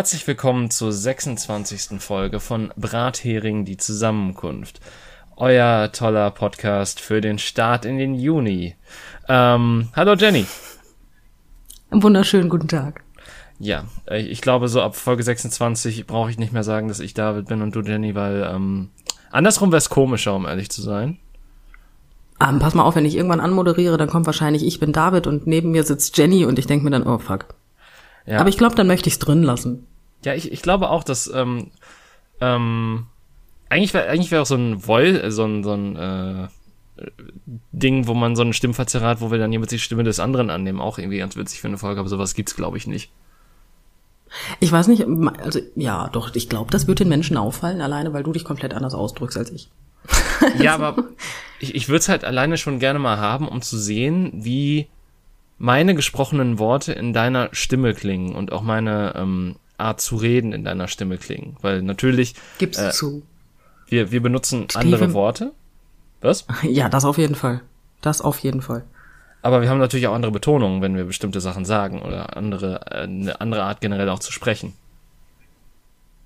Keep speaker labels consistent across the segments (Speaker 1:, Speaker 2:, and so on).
Speaker 1: Herzlich willkommen zur 26. Folge von Brathering die Zusammenkunft. Euer toller Podcast für den Start in den Juni. Ähm, hallo Jenny.
Speaker 2: Wunderschönen guten Tag.
Speaker 1: Ja, ich glaube, so ab Folge 26 brauche ich nicht mehr sagen, dass ich David bin und du Jenny, weil ähm, andersrum wäre es komischer, um ehrlich zu sein.
Speaker 2: Ähm, pass mal auf, wenn ich irgendwann anmoderiere, dann kommt wahrscheinlich ich bin David und neben mir sitzt Jenny und ich denke mir dann, oh fuck. Ja. Aber ich glaube, dann möchte ich es drin lassen.
Speaker 1: Ja, ich, ich glaube auch, dass ähm, ähm, eigentlich wäre eigentlich wäre auch so ein Voice, so ein, so ein äh, Ding, wo man so eine Stimmverzerrer hat, wo wir dann jemand die Stimme des anderen annehmen, auch irgendwie ganz witzig für eine Folge, aber sowas gibt's glaube ich nicht.
Speaker 2: Ich weiß nicht, also ja, doch, ich glaube, das wird den Menschen auffallen, alleine weil du dich komplett anders ausdrückst als ich.
Speaker 1: ja, aber ich, ich würde es halt alleine schon gerne mal haben, um zu sehen, wie meine gesprochenen Worte in deiner Stimme klingen und auch meine ähm, Art zu reden in deiner Stimme klingen. Weil natürlich.
Speaker 2: Gib's äh, zu.
Speaker 1: Wir, wir benutzen Steven. andere Worte. Was?
Speaker 2: Ja, das auf jeden Fall. Das auf jeden Fall.
Speaker 1: Aber wir haben natürlich auch andere Betonungen, wenn wir bestimmte Sachen sagen oder andere, äh, eine andere Art generell auch zu sprechen.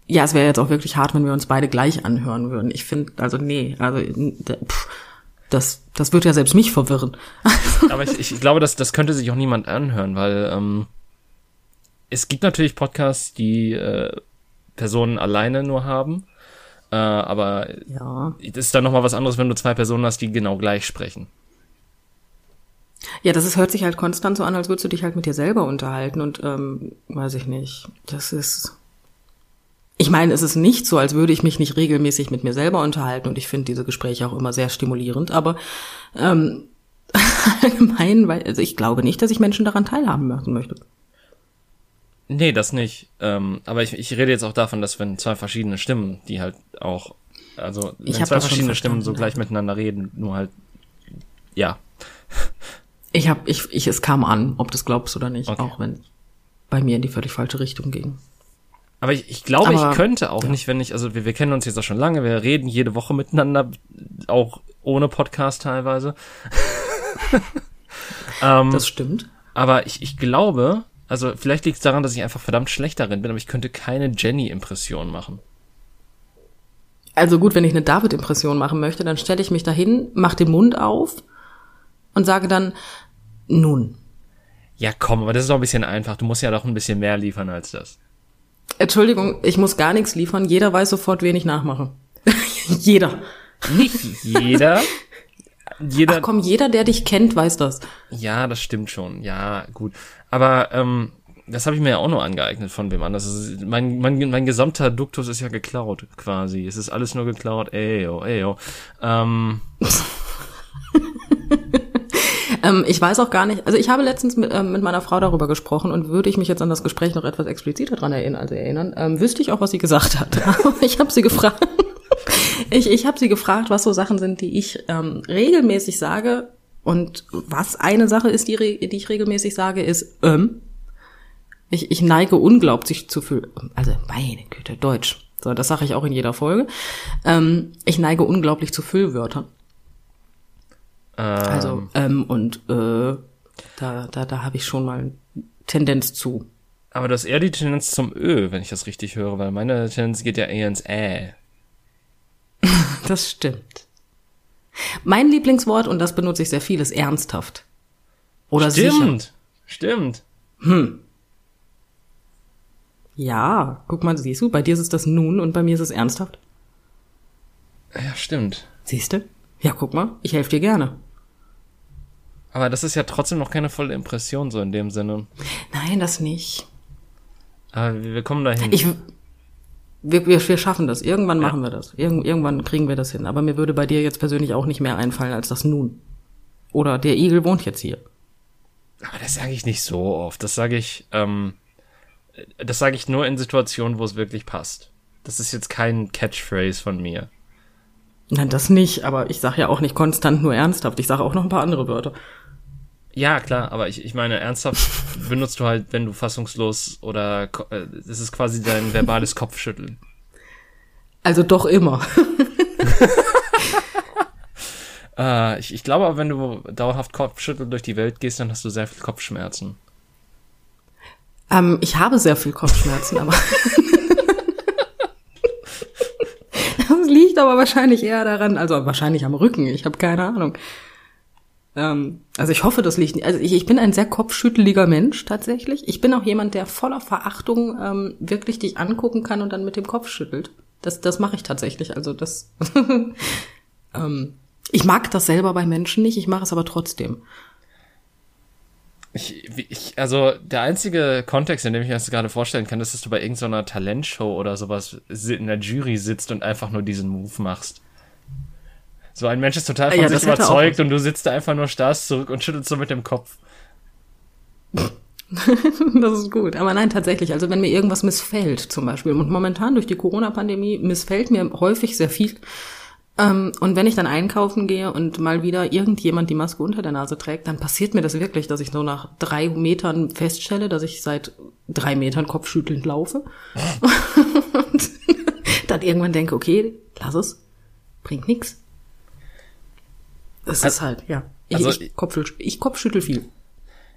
Speaker 2: Ja, es wäre jetzt auch wirklich hart, wenn wir uns beide gleich anhören würden. Ich finde, also nee, also pff, das, das wird ja selbst mich verwirren.
Speaker 1: Aber ich, ich glaube, das, das könnte sich auch niemand anhören, weil ähm, es gibt natürlich Podcasts, die äh, Personen alleine nur haben. Äh, aber ja. das ist dann nochmal was anderes, wenn du zwei Personen hast, die genau gleich sprechen.
Speaker 2: Ja, das ist, hört sich halt konstant so an, als würdest du dich halt mit dir selber unterhalten und ähm, weiß ich nicht. Das ist. Ich meine, es ist nicht so, als würde ich mich nicht regelmäßig mit mir selber unterhalten und ich finde diese Gespräche auch immer sehr stimulierend, aber ähm, allgemein, weil, also ich glaube nicht, dass ich Menschen daran teilhaben möchte.
Speaker 1: Nee, das nicht. Ähm, aber ich, ich rede jetzt auch davon, dass wenn zwei verschiedene Stimmen, die halt auch, also wenn zwei verschiedene Stimmen so gleich miteinander reden, nur halt, ja.
Speaker 2: Ich hab, ich, ich, es kam an, ob du es glaubst oder nicht, okay. auch wenn bei mir in die völlig falsche Richtung ging.
Speaker 1: Aber ich, ich glaube, Aber, ich könnte auch ja. nicht, wenn ich, also wir, wir kennen uns jetzt auch schon lange, wir reden jede Woche miteinander, auch ohne Podcast teilweise.
Speaker 2: ähm, das stimmt.
Speaker 1: Aber ich, ich glaube, also vielleicht liegt es daran, dass ich einfach verdammt schlecht darin bin, aber ich könnte keine Jenny-Impression machen.
Speaker 2: Also gut, wenn ich eine David-Impression machen möchte, dann stelle ich mich dahin, mache den Mund auf und sage dann, nun.
Speaker 1: Ja, komm, aber das ist doch ein bisschen einfach. Du musst ja doch ein bisschen mehr liefern als das.
Speaker 2: Entschuldigung, ich muss gar nichts liefern. Jeder weiß sofort, wen ich nachmache. jeder.
Speaker 1: Nicht jeder.
Speaker 2: jeder. Ach komm, jeder, der dich kennt, weiß das.
Speaker 1: Ja, das stimmt schon. Ja, gut. Aber ähm, das habe ich mir ja auch nur angeeignet von wem anders. Ist, mein, mein, mein gesamter Duktus ist ja geklaut, quasi. Es ist alles nur geklaut. Ey, oh, ey, oh. Ähm.
Speaker 2: ähm, ich weiß auch gar nicht, also ich habe letztens mit, ähm, mit meiner Frau darüber gesprochen und würde ich mich jetzt an das Gespräch noch etwas expliziter dran erinnern, also erinnern, ähm, wüsste ich auch, was sie gesagt hat. ich habe sie gefragt, ich, ich habe sie gefragt, was so Sachen sind, die ich ähm, regelmäßig sage und was eine Sache ist, die, die ich regelmäßig sage, ist ähm. Ich, ich neige unglaublich zu viel, also meine Güte, Deutsch. So, das sage ich auch in jeder Folge. Ähm, ich neige unglaublich zu Füllwörtern. Ähm. Also, ähm, und äh, da, da, da habe ich schon mal Tendenz zu.
Speaker 1: Aber das ist eher die Tendenz zum Ö, wenn ich das richtig höre, weil meine Tendenz geht ja eher ins Ä.
Speaker 2: das stimmt. Mein Lieblingswort, und das benutze ich sehr viel, ist ernsthaft.
Speaker 1: Oder stimmt, sicher. Stimmt. Hm.
Speaker 2: Ja, guck mal, siehst du, bei dir ist es das nun und bei mir ist es ernsthaft.
Speaker 1: Ja, stimmt.
Speaker 2: Siehst du? Ja, guck mal, ich helfe dir gerne.
Speaker 1: Aber das ist ja trotzdem noch keine volle Impression so in dem Sinne.
Speaker 2: Nein, das nicht.
Speaker 1: Aber wir kommen dahin.
Speaker 2: Ich, wir, wir, wir schaffen das. Irgendwann ja. machen wir das. Irgend, irgendwann kriegen wir das hin. Aber mir würde bei dir jetzt persönlich auch nicht mehr einfallen als das nun. Oder der Igel wohnt jetzt hier.
Speaker 1: Aber das sage ich nicht so oft. Das sage ich, ähm, das sage ich nur in Situationen, wo es wirklich passt. Das ist jetzt kein Catchphrase von mir.
Speaker 2: Nein, das nicht. Aber ich sage ja auch nicht konstant nur ernsthaft. Ich sage auch noch ein paar andere Wörter.
Speaker 1: Ja, klar, aber ich, ich meine, ernsthaft benutzt du halt, wenn du fassungslos oder äh, das ist quasi dein verbales Kopfschütteln.
Speaker 2: Also doch immer.
Speaker 1: äh, ich, ich glaube aber, wenn du dauerhaft Kopfschütteln durch die Welt gehst, dann hast du sehr viel Kopfschmerzen.
Speaker 2: Ähm, ich habe sehr viel Kopfschmerzen, aber das liegt aber wahrscheinlich eher daran, also wahrscheinlich am Rücken. Ich habe keine Ahnung. Ähm, also ich hoffe, das liegt nicht. Also ich, ich bin ein sehr kopfschütteliger Mensch tatsächlich. Ich bin auch jemand, der voller Verachtung ähm, wirklich dich angucken kann und dann mit dem Kopf schüttelt. Das, das mache ich tatsächlich. Also das. ähm, ich mag das selber bei Menschen nicht. Ich mache es aber trotzdem.
Speaker 1: Ich, ich, also der einzige Kontext, in dem ich mir das gerade vorstellen kann, ist, dass du bei irgendeiner Talentshow oder sowas in der Jury sitzt und einfach nur diesen Move machst. So ein Mensch ist total von ja, sich überzeugt und du sitzt da einfach nur starrst zurück und schüttelst so mit dem Kopf.
Speaker 2: das ist gut. Aber nein, tatsächlich. Also wenn mir irgendwas missfällt, zum Beispiel, und momentan durch die Corona-Pandemie missfällt mir häufig sehr viel. Ähm, und wenn ich dann einkaufen gehe und mal wieder irgendjemand die Maske unter der Nase trägt, dann passiert mir das wirklich, dass ich so nach drei Metern feststelle, dass ich seit drei Metern kopfschüttelnd laufe. und dann irgendwann denke, okay, lass es, bringt nichts. Das also, ist halt, ja. Ich, also, ich, Kopfschüttel, ich Kopfschüttel viel.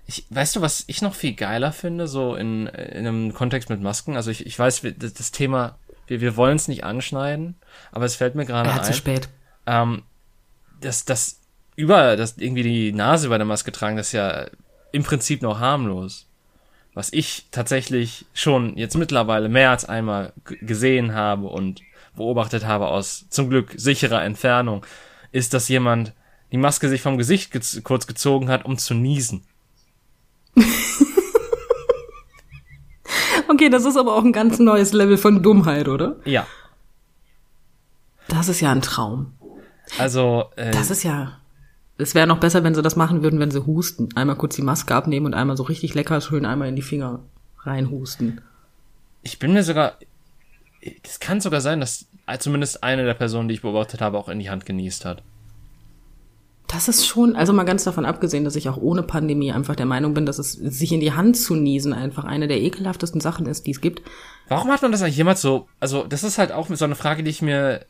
Speaker 1: Ich, weißt du, was ich noch viel geiler finde, so in, in einem Kontext mit Masken? Also ich, ich weiß, das, das Thema, wir, wir wollen es nicht anschneiden, aber es fällt mir gerade ein.
Speaker 2: zu spät.
Speaker 1: Ähm, dass das über, das irgendwie die Nase über der Maske tragen, das ist ja im Prinzip noch harmlos. Was ich tatsächlich schon jetzt mittlerweile mehr als einmal gesehen habe und beobachtet habe aus zum Glück sicherer Entfernung, ist, dass jemand die Maske sich vom Gesicht ge kurz gezogen hat, um zu niesen.
Speaker 2: okay, das ist aber auch ein ganz neues Level von Dummheit, oder?
Speaker 1: Ja.
Speaker 2: Das ist ja ein Traum.
Speaker 1: Also,
Speaker 2: äh, das ist ja. Es wäre noch besser, wenn sie das machen würden, wenn sie husten. Einmal kurz die Maske abnehmen und einmal so richtig lecker schön einmal in die Finger reinhusten.
Speaker 1: Ich bin mir sogar. Es kann sogar sein, dass zumindest eine der Personen, die ich beobachtet habe, auch in die Hand genießt hat.
Speaker 2: Das ist schon, also mal ganz davon abgesehen, dass ich auch ohne Pandemie einfach der Meinung bin, dass es sich in die Hand zu niesen einfach eine der ekelhaftesten Sachen ist, die es gibt.
Speaker 1: Warum hat man das eigentlich jemals so, also das ist halt auch so eine Frage, die ich mir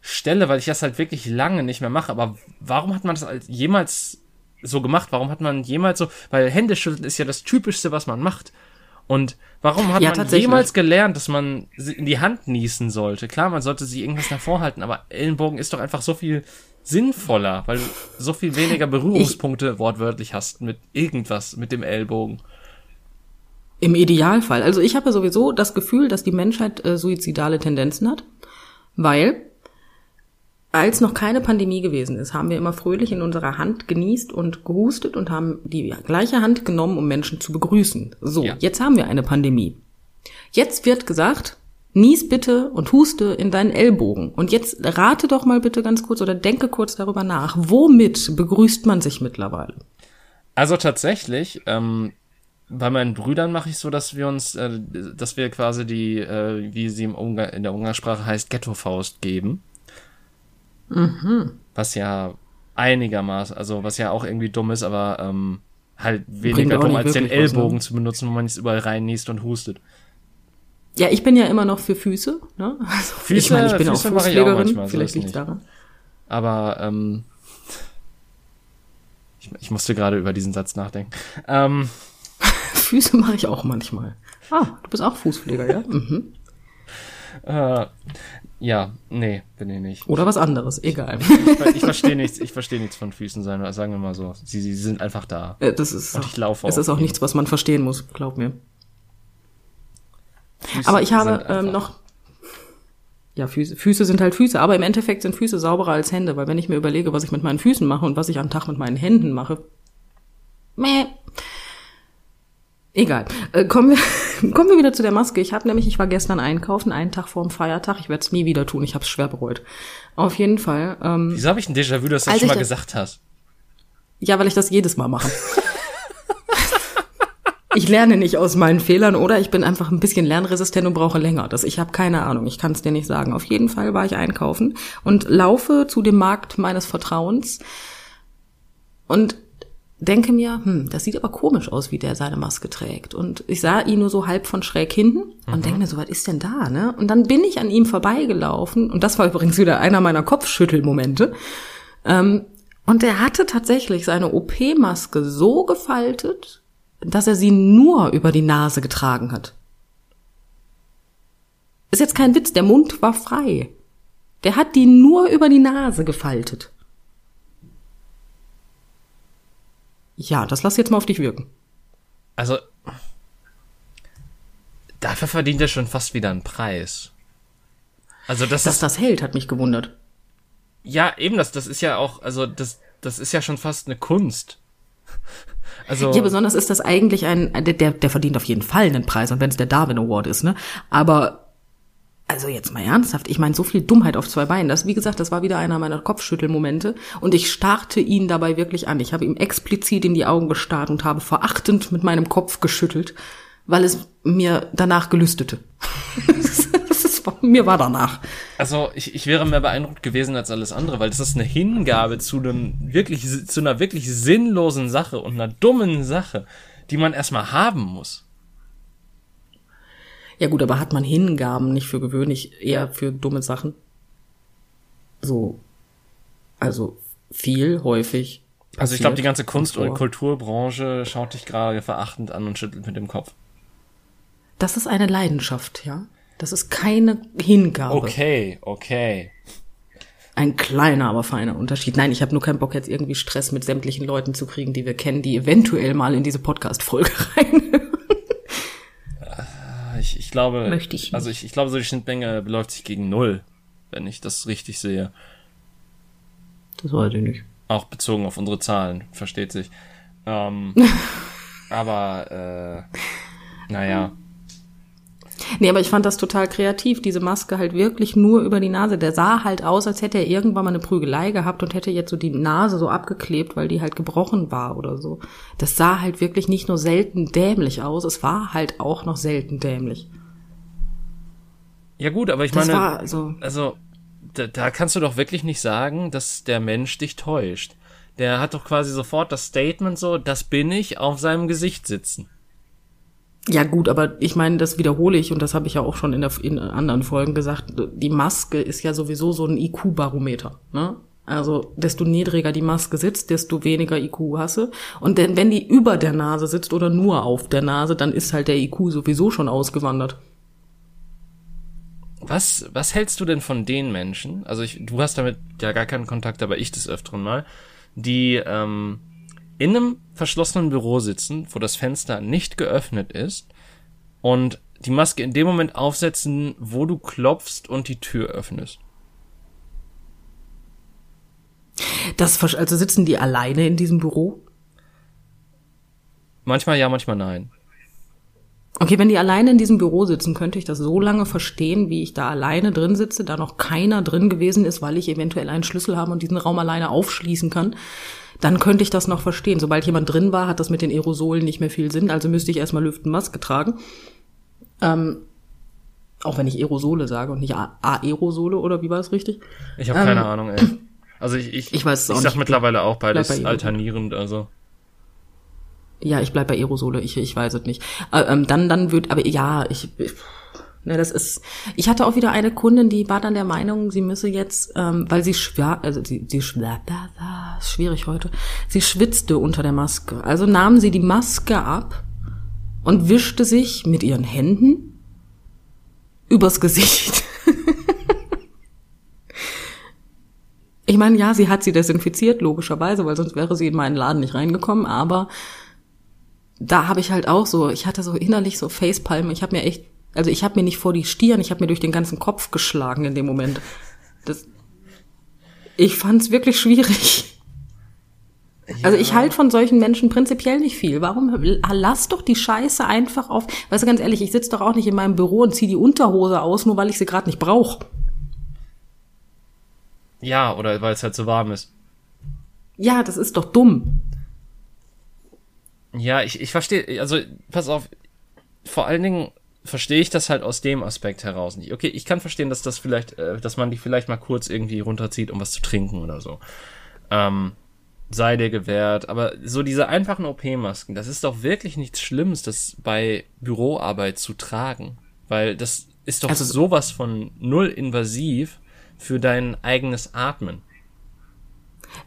Speaker 1: stelle, weil ich das halt wirklich lange nicht mehr mache, aber warum hat man das halt jemals so gemacht? Warum hat man jemals so, weil Händeschütteln ist ja das Typischste, was man macht. Und warum hat ja, man jemals gelernt, dass man in die Hand niesen sollte? Klar, man sollte sich irgendwas davor halten, aber Ellenbogen ist doch einfach so viel sinnvoller, weil du so viel weniger Berührungspunkte ich, wortwörtlich hast mit irgendwas, mit dem Ellbogen.
Speaker 2: Im Idealfall. Also ich habe sowieso das Gefühl, dass die Menschheit äh, suizidale Tendenzen hat, weil als noch keine Pandemie gewesen ist, haben wir immer fröhlich in unserer Hand genießt und gehustet und haben die gleiche Hand genommen, um Menschen zu begrüßen. So, ja. jetzt haben wir eine Pandemie. Jetzt wird gesagt, nies bitte und huste in deinen Ellbogen. Und jetzt rate doch mal bitte ganz kurz oder denke kurz darüber nach. Womit begrüßt man sich mittlerweile?
Speaker 1: Also tatsächlich, ähm, bei meinen Brüdern mache ich so, dass wir uns, äh, dass wir quasi die, äh, wie sie im Ungar in der Umgangssprache heißt, Ghetto-Faust geben. Mhm. Was ja einigermaßen, also was ja auch irgendwie dumm ist, aber ähm, halt weniger dumm als den Ellbogen was, ne? zu benutzen, wo man nicht überall rein niest und hustet.
Speaker 2: Ja, ich bin ja immer noch für Füße. Ne? Also,
Speaker 1: Füße, ich meine, ich bin Füße auch Fußpflegerin. Auch manchmal, Vielleicht liegt daran. Aber ähm, ich, ich musste gerade über diesen Satz nachdenken. Ähm,
Speaker 2: Füße mache ich auch manchmal. Ah, du bist auch Fußpfleger, ja? Mhm.
Speaker 1: Äh, ja, nee, bin ich nicht.
Speaker 2: Oder was anderes, egal.
Speaker 1: Ich, ich verstehe nichts, ich verstehe nichts von Füßen sein, sagen wir mal so. Sie, sie sind einfach da.
Speaker 2: Äh, das ist, Und ich laufe Es ist auch nichts, was man verstehen muss, glaub mir. Füße aber ich habe ähm, noch. Ja, Füße, Füße sind halt Füße, aber im Endeffekt sind Füße sauberer als Hände, weil wenn ich mir überlege, was ich mit meinen Füßen mache und was ich am Tag mit meinen Händen mache, meh. Egal. Äh, kommen, wir, kommen wir wieder zu der Maske. Ich habe nämlich, ich war gestern einkaufen, einen Tag vor dem Feiertag. Ich werde es nie wieder tun. Ich habe es schwer bereut. Auf jeden Fall. Ähm,
Speaker 1: Wieso habe ich ein Déjà-vu, dass du das schon mal gesagt hast?
Speaker 2: Ja, weil ich das jedes Mal mache. ich lerne nicht aus meinen Fehlern oder ich bin einfach ein bisschen lernresistent und brauche länger. Das, ich habe keine Ahnung, ich kann es dir nicht sagen. Auf jeden Fall war ich einkaufen und laufe zu dem Markt meines Vertrauens und denke mir, hm, das sieht aber komisch aus, wie der seine Maske trägt. Und ich sah ihn nur so halb von schräg hinten und mhm. denke mir so, was ist denn da, ne? Und dann bin ich an ihm vorbeigelaufen und das war übrigens wieder einer meiner Kopfschüttelmomente. Ähm, und er hatte tatsächlich seine OP-Maske so gefaltet, dass er sie nur über die Nase getragen hat. Ist jetzt kein Witz, der Mund war frei. Der hat die nur über die Nase gefaltet. Ja, das lass jetzt mal auf dich wirken.
Speaker 1: Also, dafür verdient er schon fast wieder einen Preis.
Speaker 2: Also das Dass das hält, hat mich gewundert.
Speaker 1: Ja, eben das, das ist ja auch, also das, das ist ja schon fast eine Kunst.
Speaker 2: Also ja, besonders ist das eigentlich ein, der, der verdient auf jeden Fall einen Preis und wenn es der Darwin Award ist, ne? Aber also jetzt mal ernsthaft, ich meine, so viel Dummheit auf zwei Beinen. Das, wie gesagt, das war wieder einer meiner Kopfschüttelmomente. Und ich starrte ihn dabei wirklich an. Ich habe ihm explizit in die Augen gestarrt und habe verachtend mit meinem Kopf geschüttelt, weil es mir danach gelüstete. mir war danach.
Speaker 1: Also ich, ich wäre mehr beeindruckt gewesen als alles andere, weil das ist eine Hingabe zu einem wirklich, zu einer wirklich sinnlosen Sache und einer dummen Sache, die man erstmal haben muss.
Speaker 2: Ja gut, aber hat man Hingaben nicht für gewöhnlich, eher für dumme Sachen? So, also viel, häufig.
Speaker 1: Also ich glaube, die ganze Kunst- und Kulturbranche schaut dich gerade verachtend an und schüttelt mit dem Kopf.
Speaker 2: Das ist eine Leidenschaft, ja. Das ist keine Hingabe.
Speaker 1: Okay, okay.
Speaker 2: Ein kleiner, aber feiner Unterschied. Nein, ich habe nur keinen Bock, jetzt irgendwie Stress mit sämtlichen Leuten zu kriegen, die wir kennen, die eventuell mal in diese Podcast-Folge reinhören.
Speaker 1: Ich, ich glaube,
Speaker 2: Möchte ich
Speaker 1: also ich, ich glaube, so die Schnittmenge beläuft sich gegen null, wenn ich das richtig sehe.
Speaker 2: Das weiß ich nicht.
Speaker 1: Auch bezogen auf unsere Zahlen, versteht sich. Ähm, aber äh, naja.
Speaker 2: Nee, aber ich fand das total kreativ, diese Maske halt wirklich nur über die Nase. Der sah halt aus, als hätte er irgendwann mal eine Prügelei gehabt und hätte jetzt so die Nase so abgeklebt, weil die halt gebrochen war oder so. Das sah halt wirklich nicht nur selten dämlich aus, es war halt auch noch selten dämlich.
Speaker 1: Ja gut, aber ich das meine, so also da, da kannst du doch wirklich nicht sagen, dass der Mensch dich täuscht. Der hat doch quasi sofort das Statement so, das bin ich, auf seinem Gesicht sitzen.
Speaker 2: Ja gut, aber ich meine, das wiederhole ich und das habe ich ja auch schon in, der, in anderen Folgen gesagt. Die Maske ist ja sowieso so ein IQ-Barometer. Ne? Also desto niedriger die Maske sitzt, desto weniger IQ hasse. Und denn, wenn die über der Nase sitzt oder nur auf der Nase, dann ist halt der IQ sowieso schon ausgewandert.
Speaker 1: Was, was hältst du denn von den Menschen? Also ich, du hast damit ja gar keinen Kontakt, aber ich des Öfteren mal, die ähm, in einem verschlossenen Büro sitzen, wo das Fenster nicht geöffnet ist und die Maske in dem Moment aufsetzen, wo du klopfst und die Tür öffnest.
Speaker 2: Das, also sitzen die alleine in diesem Büro?
Speaker 1: Manchmal ja, manchmal nein.
Speaker 2: Okay, wenn die alleine in diesem Büro sitzen, könnte ich das so lange verstehen, wie ich da alleine drin sitze, da noch keiner drin gewesen ist, weil ich eventuell einen Schlüssel habe und diesen Raum alleine aufschließen kann dann könnte ich das noch verstehen. Sobald jemand drin war, hat das mit den Aerosolen nicht mehr viel Sinn, also müsste ich erstmal Lüften Maske tragen. Ähm, auch wenn ich Aerosole sage und nicht Aerosole oder wie war es richtig?
Speaker 1: Ich habe ähm, keine Ahnung, ey. Also ich, ich,
Speaker 2: ich, weiß
Speaker 1: ich sag nicht. mittlerweile auch beides alternierend, also.
Speaker 2: Ja, ich bleib bei Aerosole, ich, ich weiß es nicht. Äh, ähm, dann, dann wird, aber ja, ich, ich Ne, das ist. Ich hatte auch wieder eine Kundin, die war dann der Meinung, sie müsse jetzt, ähm, weil sie schwer, also sie, sie schwierig heute. Sie schwitzte unter der Maske. Also nahm sie die Maske ab und wischte sich mit ihren Händen übers Gesicht. ich meine, ja, sie hat sie desinfiziert, logischerweise, weil sonst wäre sie in meinen Laden nicht reingekommen, aber da habe ich halt auch so, ich hatte so innerlich so Facepalm, ich habe mir echt also ich habe mir nicht vor die Stirn, ich habe mir durch den ganzen Kopf geschlagen in dem Moment. Das, ich fand es wirklich schwierig. Ja. Also ich halte von solchen Menschen prinzipiell nicht viel. Warum lass doch die Scheiße einfach auf? Weißt du ganz ehrlich, ich sitze doch auch nicht in meinem Büro und ziehe die Unterhose aus, nur weil ich sie gerade nicht brauche.
Speaker 1: Ja, oder weil es halt so warm ist.
Speaker 2: Ja, das ist doch dumm.
Speaker 1: Ja, ich, ich verstehe, also pass auf, vor allen Dingen verstehe ich das halt aus dem Aspekt heraus nicht. Okay, ich kann verstehen, dass das vielleicht, äh, dass man die vielleicht mal kurz irgendwie runterzieht, um was zu trinken oder so. Ähm, sei dir gewährt. Aber so diese einfachen OP-Masken, das ist doch wirklich nichts Schlimmes, das bei Büroarbeit zu tragen. Weil das ist doch also, sowas von null invasiv für dein eigenes Atmen.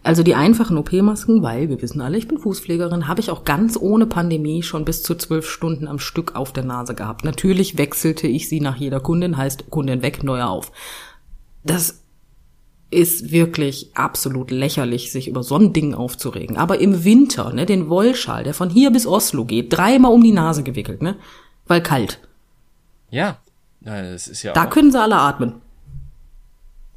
Speaker 2: Also die einfachen OP-Masken, weil wir wissen alle, ich bin Fußpflegerin, habe ich auch ganz ohne Pandemie schon bis zu zwölf Stunden am Stück auf der Nase gehabt. Natürlich wechselte ich sie nach jeder Kundin, heißt Kundin weg, neuer auf. Das ist wirklich absolut lächerlich, sich über so ein Ding aufzuregen. Aber im Winter, ne, den Wollschal, der von hier bis Oslo geht, dreimal um die Nase gewickelt, ne, weil kalt.
Speaker 1: Ja, ja das ist ja.
Speaker 2: Da können sie alle atmen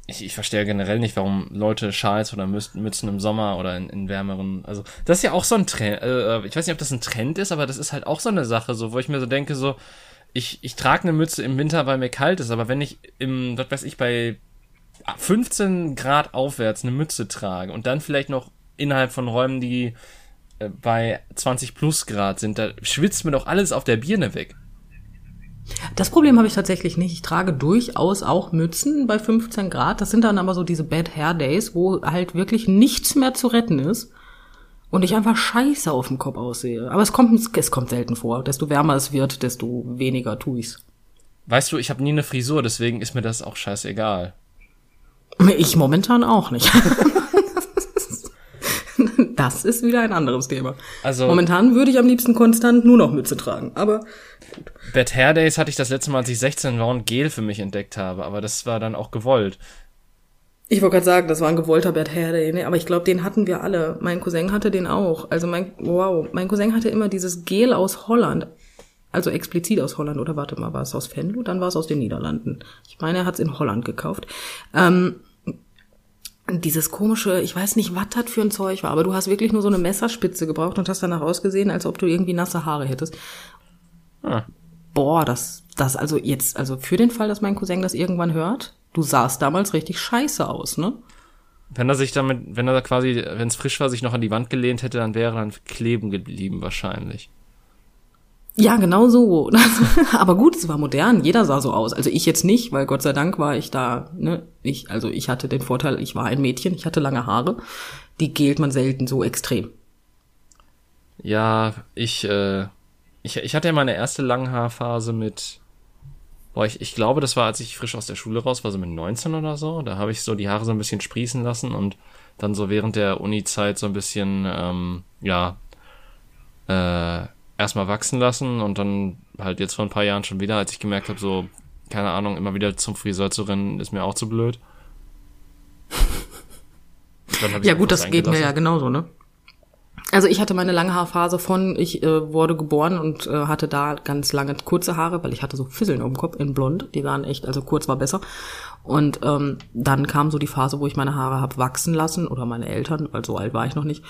Speaker 1: ich, ich verstehe generell nicht, warum Leute Schals oder Mützen im Sommer oder in, in wärmeren, also das ist ja auch so ein Trend, äh, ich weiß nicht, ob das ein Trend ist, aber das ist halt auch so eine Sache, so wo ich mir so denke, so ich, ich trage eine Mütze im Winter, weil mir kalt ist, aber wenn ich im, was weiß ich, bei 15 Grad aufwärts eine Mütze trage und dann vielleicht noch innerhalb von Räumen, die äh, bei 20 plus Grad sind, da schwitzt mir doch alles auf der Birne weg.
Speaker 2: Das Problem habe ich tatsächlich nicht. Ich trage durchaus auch Mützen bei 15 Grad. Das sind dann aber so diese Bad Hair Days, wo halt wirklich nichts mehr zu retten ist und ich einfach scheiße auf dem Kopf aussehe. Aber es kommt, es kommt selten vor. Desto wärmer es wird, desto weniger tue ich's.
Speaker 1: Weißt du, ich habe nie eine Frisur, deswegen ist mir das auch scheißegal.
Speaker 2: Ich momentan auch nicht. das ist wieder ein anderes Thema. Also momentan würde ich am liebsten konstant nur noch Mütze tragen, aber
Speaker 1: gut. Bad Hair Days hatte ich das letzte Mal, als ich 16 war und Gel für mich entdeckt habe, aber das war dann auch gewollt.
Speaker 2: Ich wollte gerade sagen, das war ein gewollter Bad Hair Day, ne? aber ich glaube, den hatten wir alle. Mein Cousin hatte den auch. Also mein, wow, mein Cousin hatte immer dieses Gel aus Holland. Also explizit aus Holland, oder warte mal, war es aus Venlo? Dann war es aus den Niederlanden. Ich meine, er hat es in Holland gekauft. Ähm, dieses komische, ich weiß nicht, was das für ein Zeug war, aber du hast wirklich nur so eine Messerspitze gebraucht und hast danach ausgesehen, als ob du irgendwie nasse Haare hättest. Ah. Boah, das, das also jetzt, also für den Fall, dass mein Cousin das irgendwann hört, du sahst damals richtig scheiße aus, ne?
Speaker 1: Wenn er sich damit, wenn er quasi, wenn es frisch war, sich noch an die Wand gelehnt hätte, dann wäre er dann kleben geblieben wahrscheinlich.
Speaker 2: Ja, genau so. Aber gut, es war modern. Jeder sah so aus. Also ich jetzt nicht, weil Gott sei Dank war ich da. Ne? Ich, also ich hatte den Vorteil, ich war ein Mädchen, ich hatte lange Haare. Die gilt man selten so extrem.
Speaker 1: Ja, ich, äh, ich, ich hatte ja meine erste Langhaarphase mit, boah, ich, ich glaube, das war, als ich frisch aus der Schule raus war, so mit 19 oder so. Da habe ich so die Haare so ein bisschen sprießen lassen und dann so während der Uni-Zeit so ein bisschen, ähm, ja, äh, erstmal wachsen lassen und dann halt jetzt vor ein paar Jahren schon wieder, als ich gemerkt habe, so, keine Ahnung, immer wieder zum Friseur zu rennen, ist mir auch zu blöd.
Speaker 2: ja gut, das geht mir ja genauso, ne? Also ich hatte meine lange Haarphase von, ich äh, wurde geboren und äh, hatte da ganz lange kurze Haare, weil ich hatte so Fisseln um Kopf in blond, die waren echt, also kurz war besser. Und ähm, dann kam so die Phase, wo ich meine Haare hab wachsen lassen oder meine Eltern, weil so alt war ich noch nicht.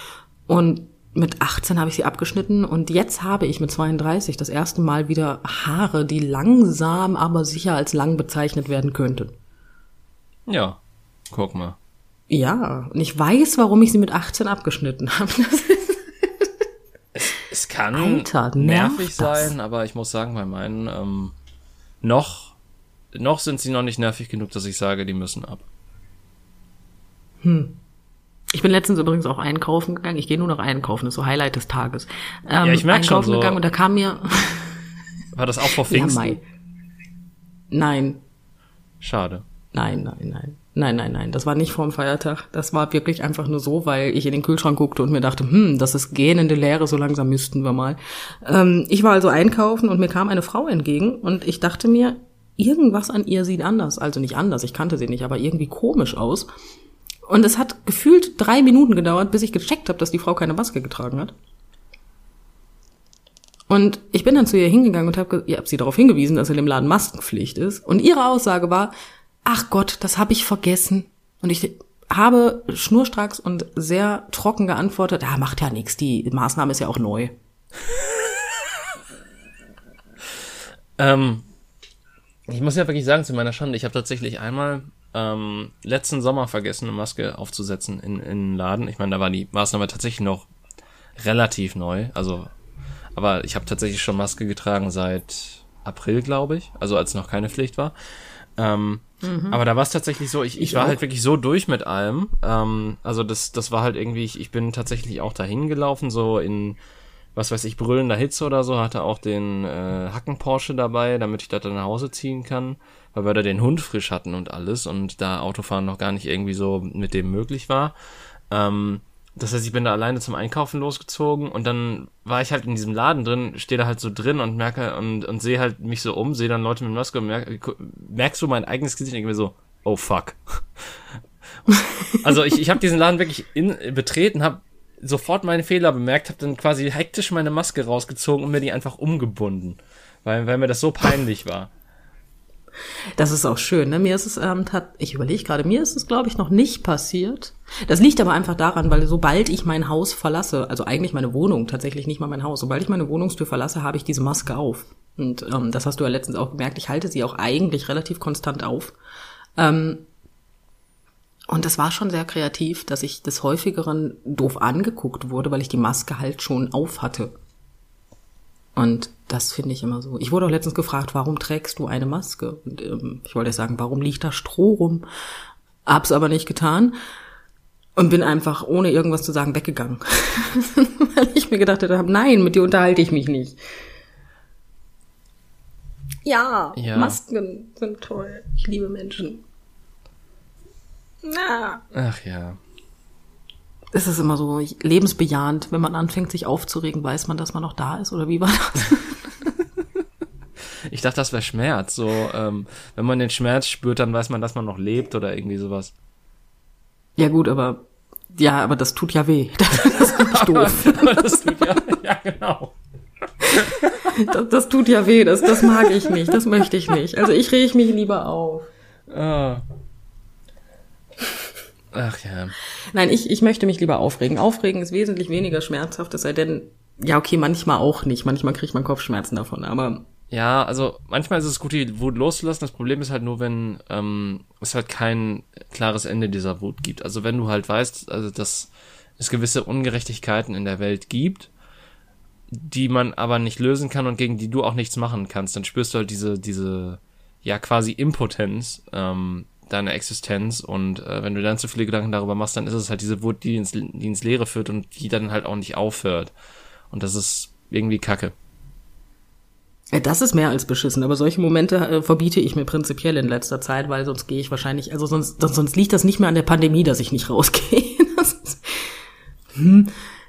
Speaker 2: Und mit 18 habe ich sie abgeschnitten und jetzt habe ich mit 32 das erste Mal wieder Haare, die langsam, aber sicher als lang bezeichnet werden könnten.
Speaker 1: Ja, guck mal.
Speaker 2: Ja, und ich weiß, warum ich sie mit 18 abgeschnitten habe.
Speaker 1: es, es kann Alter, nervig sein, aber ich muss sagen, bei meinen ähm, noch noch sind sie noch nicht nervig genug, dass ich sage, die müssen ab.
Speaker 2: Hm. Ich bin letztens übrigens auch einkaufen gegangen. Ich gehe nur noch einkaufen, das ist so Highlight des Tages.
Speaker 1: Ähm, ja, ich merke schon so.
Speaker 2: gegangen und da kam mir.
Speaker 1: War das auch vor Pfingsten? Ja,
Speaker 2: Nein.
Speaker 1: Schade.
Speaker 2: Nein, nein, nein. Nein, nein, nein. Das war nicht vor dem Feiertag. Das war wirklich einfach nur so, weil ich in den Kühlschrank guckte und mir dachte, hm, das ist gähnende Leere, so langsam müssten wir mal. Ähm, ich war also einkaufen und mir kam eine Frau entgegen und ich dachte mir, irgendwas an ihr sieht anders. Also nicht anders, ich kannte sie nicht, aber irgendwie komisch aus. Und es hat gefühlt drei Minuten gedauert, bis ich gecheckt habe, dass die Frau keine Maske getragen hat. Und ich bin dann zu ihr hingegangen und habe hab sie darauf hingewiesen, dass in dem Laden Maskenpflicht ist. Und ihre Aussage war, ach Gott, das habe ich vergessen. Und ich habe schnurstracks und sehr trocken geantwortet, ja, macht ja nichts, die Maßnahme ist ja auch neu.
Speaker 1: ähm, ich muss ja wirklich sagen, zu meiner Schande, ich habe tatsächlich einmal ähm, letzten Sommer vergessen, eine Maske aufzusetzen in, in den Laden. Ich meine, da war die Maßnahme tatsächlich noch relativ neu. Also, aber ich habe tatsächlich schon Maske getragen seit April, glaube ich. Also als noch keine Pflicht war. Ähm, mhm. Aber da war es tatsächlich so, ich, ich, ich war auch. halt wirklich so durch mit allem. Ähm, also das, das war halt irgendwie, ich, ich bin tatsächlich auch dahin gelaufen, so in was weiß ich, brüllender Hitze oder so, hatte auch den äh, Hacken Porsche dabei, damit ich da dann nach Hause ziehen kann, weil wir da den Hund frisch hatten und alles und da Autofahren noch gar nicht irgendwie so mit dem möglich war. Ähm, das heißt, ich bin da alleine zum Einkaufen losgezogen und dann war ich halt in diesem Laden drin, stehe da halt so drin und merke und, und sehe halt mich so um, sehe dann Leute mit Maske und merke, merkst du mein eigenes Gesicht und denke so, oh fuck. also ich, ich habe diesen Laden wirklich in, betreten, habe sofort meine Fehler bemerkt, habe dann quasi hektisch meine Maske rausgezogen und mir die einfach umgebunden, weil, weil mir das so peinlich war.
Speaker 2: Das ist auch schön. Ne? Mir ist es, ähm, tat, ich überlege gerade, mir ist es, glaube ich, noch nicht passiert. Das liegt aber einfach daran, weil sobald ich mein Haus verlasse, also eigentlich meine Wohnung, tatsächlich nicht mal mein Haus, sobald ich meine Wohnungstür verlasse, habe ich diese Maske auf. Und ähm, das hast du ja letztens auch gemerkt. Ich halte sie auch eigentlich relativ konstant auf. Ähm, und das war schon sehr kreativ, dass ich des häufigeren doof angeguckt wurde, weil ich die Maske halt schon auf hatte. Und das finde ich immer so. Ich wurde auch letztens gefragt, warum trägst du eine Maske? Und ähm, ich wollte sagen, warum liegt da Stroh rum? Hab's aber nicht getan und bin einfach ohne irgendwas zu sagen weggegangen, weil ich mir gedacht habe, nein, mit dir unterhalte ich mich nicht. Ja, ja, Masken sind toll. Ich liebe Menschen.
Speaker 1: Na. Ach ja
Speaker 2: ist es immer so lebensbejahend. Wenn man anfängt, sich aufzuregen, weiß man, dass man noch da ist, oder wie war das?
Speaker 1: ich dachte, das wäre Schmerz. So, ähm, wenn man den Schmerz spürt, dann weiß man, dass man noch lebt oder irgendwie sowas.
Speaker 2: Ja, gut, aber ja, aber das tut ja weh. Das ist doof. das tut ja, ja genau. Das, das, tut ja weh, das, das mag ich nicht, das möchte ich nicht. Also ich rege mich lieber auf. Ah. Ach ja. Nein, ich, ich möchte mich lieber aufregen. Aufregen ist wesentlich weniger schmerzhaft, es sei denn, ja, okay, manchmal auch nicht. Manchmal kriegt man Kopfschmerzen davon, aber.
Speaker 1: Ja, also manchmal ist es gut, die Wut loszulassen. Das Problem ist halt nur, wenn ähm, es halt kein klares Ende dieser Wut gibt. Also wenn du halt weißt, also dass es gewisse Ungerechtigkeiten in der Welt gibt, die man aber nicht lösen kann und gegen die du auch nichts machen kannst, dann spürst du halt diese, diese, ja, quasi Impotenz, ähm, deine Existenz und äh, wenn du dann zu viele Gedanken darüber machst, dann ist es halt diese Wut, die ins, die ins Leere führt und die dann halt auch nicht aufhört. Und das ist irgendwie Kacke.
Speaker 2: Das ist mehr als beschissen, aber solche Momente äh, verbiete ich mir prinzipiell in letzter Zeit, weil sonst gehe ich wahrscheinlich, also sonst, sonst liegt das nicht mehr an der Pandemie, dass ich nicht rausgehe. hm.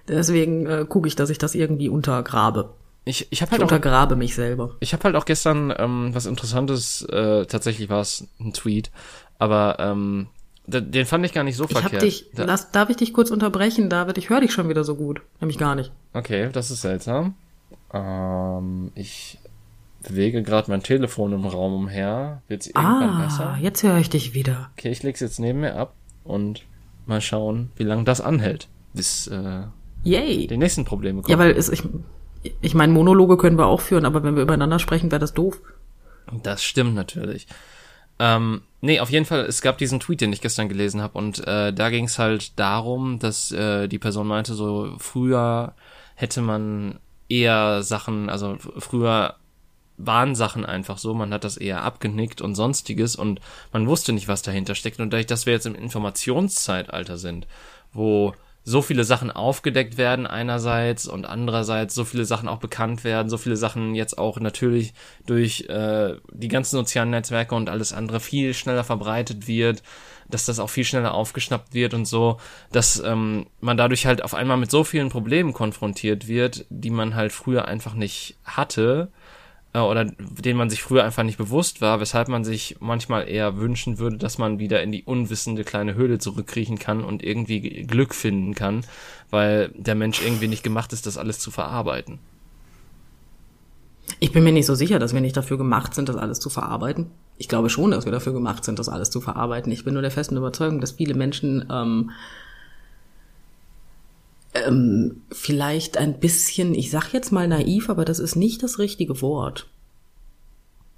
Speaker 2: Deswegen äh, gucke ich, dass ich das irgendwie untergrabe.
Speaker 1: Ich, ich habe halt
Speaker 2: ich untergrabe auch, mich selber.
Speaker 1: Ich habe halt auch gestern ähm, was Interessantes, äh, tatsächlich war es ein Tweet, aber ähm, den fand ich gar nicht so ich verkehrt. Hab
Speaker 2: dich, da, lass, darf ich dich kurz unterbrechen, David? Ich höre dich schon wieder so gut. Nämlich gar nicht.
Speaker 1: Okay, das ist seltsam. Ähm, ich bewege gerade mein Telefon im Raum umher. Wird's irgendwann
Speaker 2: ah, besser? jetzt höre ich dich wieder.
Speaker 1: Okay, ich leg's jetzt neben mir ab und mal schauen, wie lange das anhält, bis äh, Yay. die nächsten Probleme
Speaker 2: kommen. Ja, weil es, ich, ich meine, Monologe können wir auch führen, aber wenn wir übereinander sprechen, wäre das doof.
Speaker 1: Das stimmt natürlich. Ähm, nee, auf jeden Fall, es gab diesen Tweet, den ich gestern gelesen habe und äh, da ging es halt darum, dass äh, die Person meinte, so früher hätte man eher Sachen, also früher waren Sachen einfach so, man hat das eher abgenickt und sonstiges und man wusste nicht, was dahinter steckt. Und dadurch, dass wir jetzt im Informationszeitalter sind, wo so viele Sachen aufgedeckt werden einerseits und andererseits so viele Sachen auch bekannt werden, so viele Sachen jetzt auch natürlich durch äh, die ganzen sozialen Netzwerke und alles andere viel schneller verbreitet wird, dass das auch viel schneller aufgeschnappt wird und so, dass ähm, man dadurch halt auf einmal mit so vielen Problemen konfrontiert wird, die man halt früher einfach nicht hatte oder denen man sich früher einfach nicht bewusst war, weshalb man sich manchmal eher wünschen würde, dass man wieder in die unwissende kleine Höhle zurückkriechen kann und irgendwie Glück finden kann, weil der Mensch irgendwie nicht gemacht ist, das alles zu verarbeiten.
Speaker 2: Ich bin mir nicht so sicher, dass wir nicht dafür gemacht sind, das alles zu verarbeiten. Ich glaube schon, dass wir dafür gemacht sind, das alles zu verarbeiten. Ich bin nur der festen Überzeugung, dass viele Menschen ähm, ähm, vielleicht ein bisschen, ich sag jetzt mal naiv, aber das ist nicht das richtige Wort.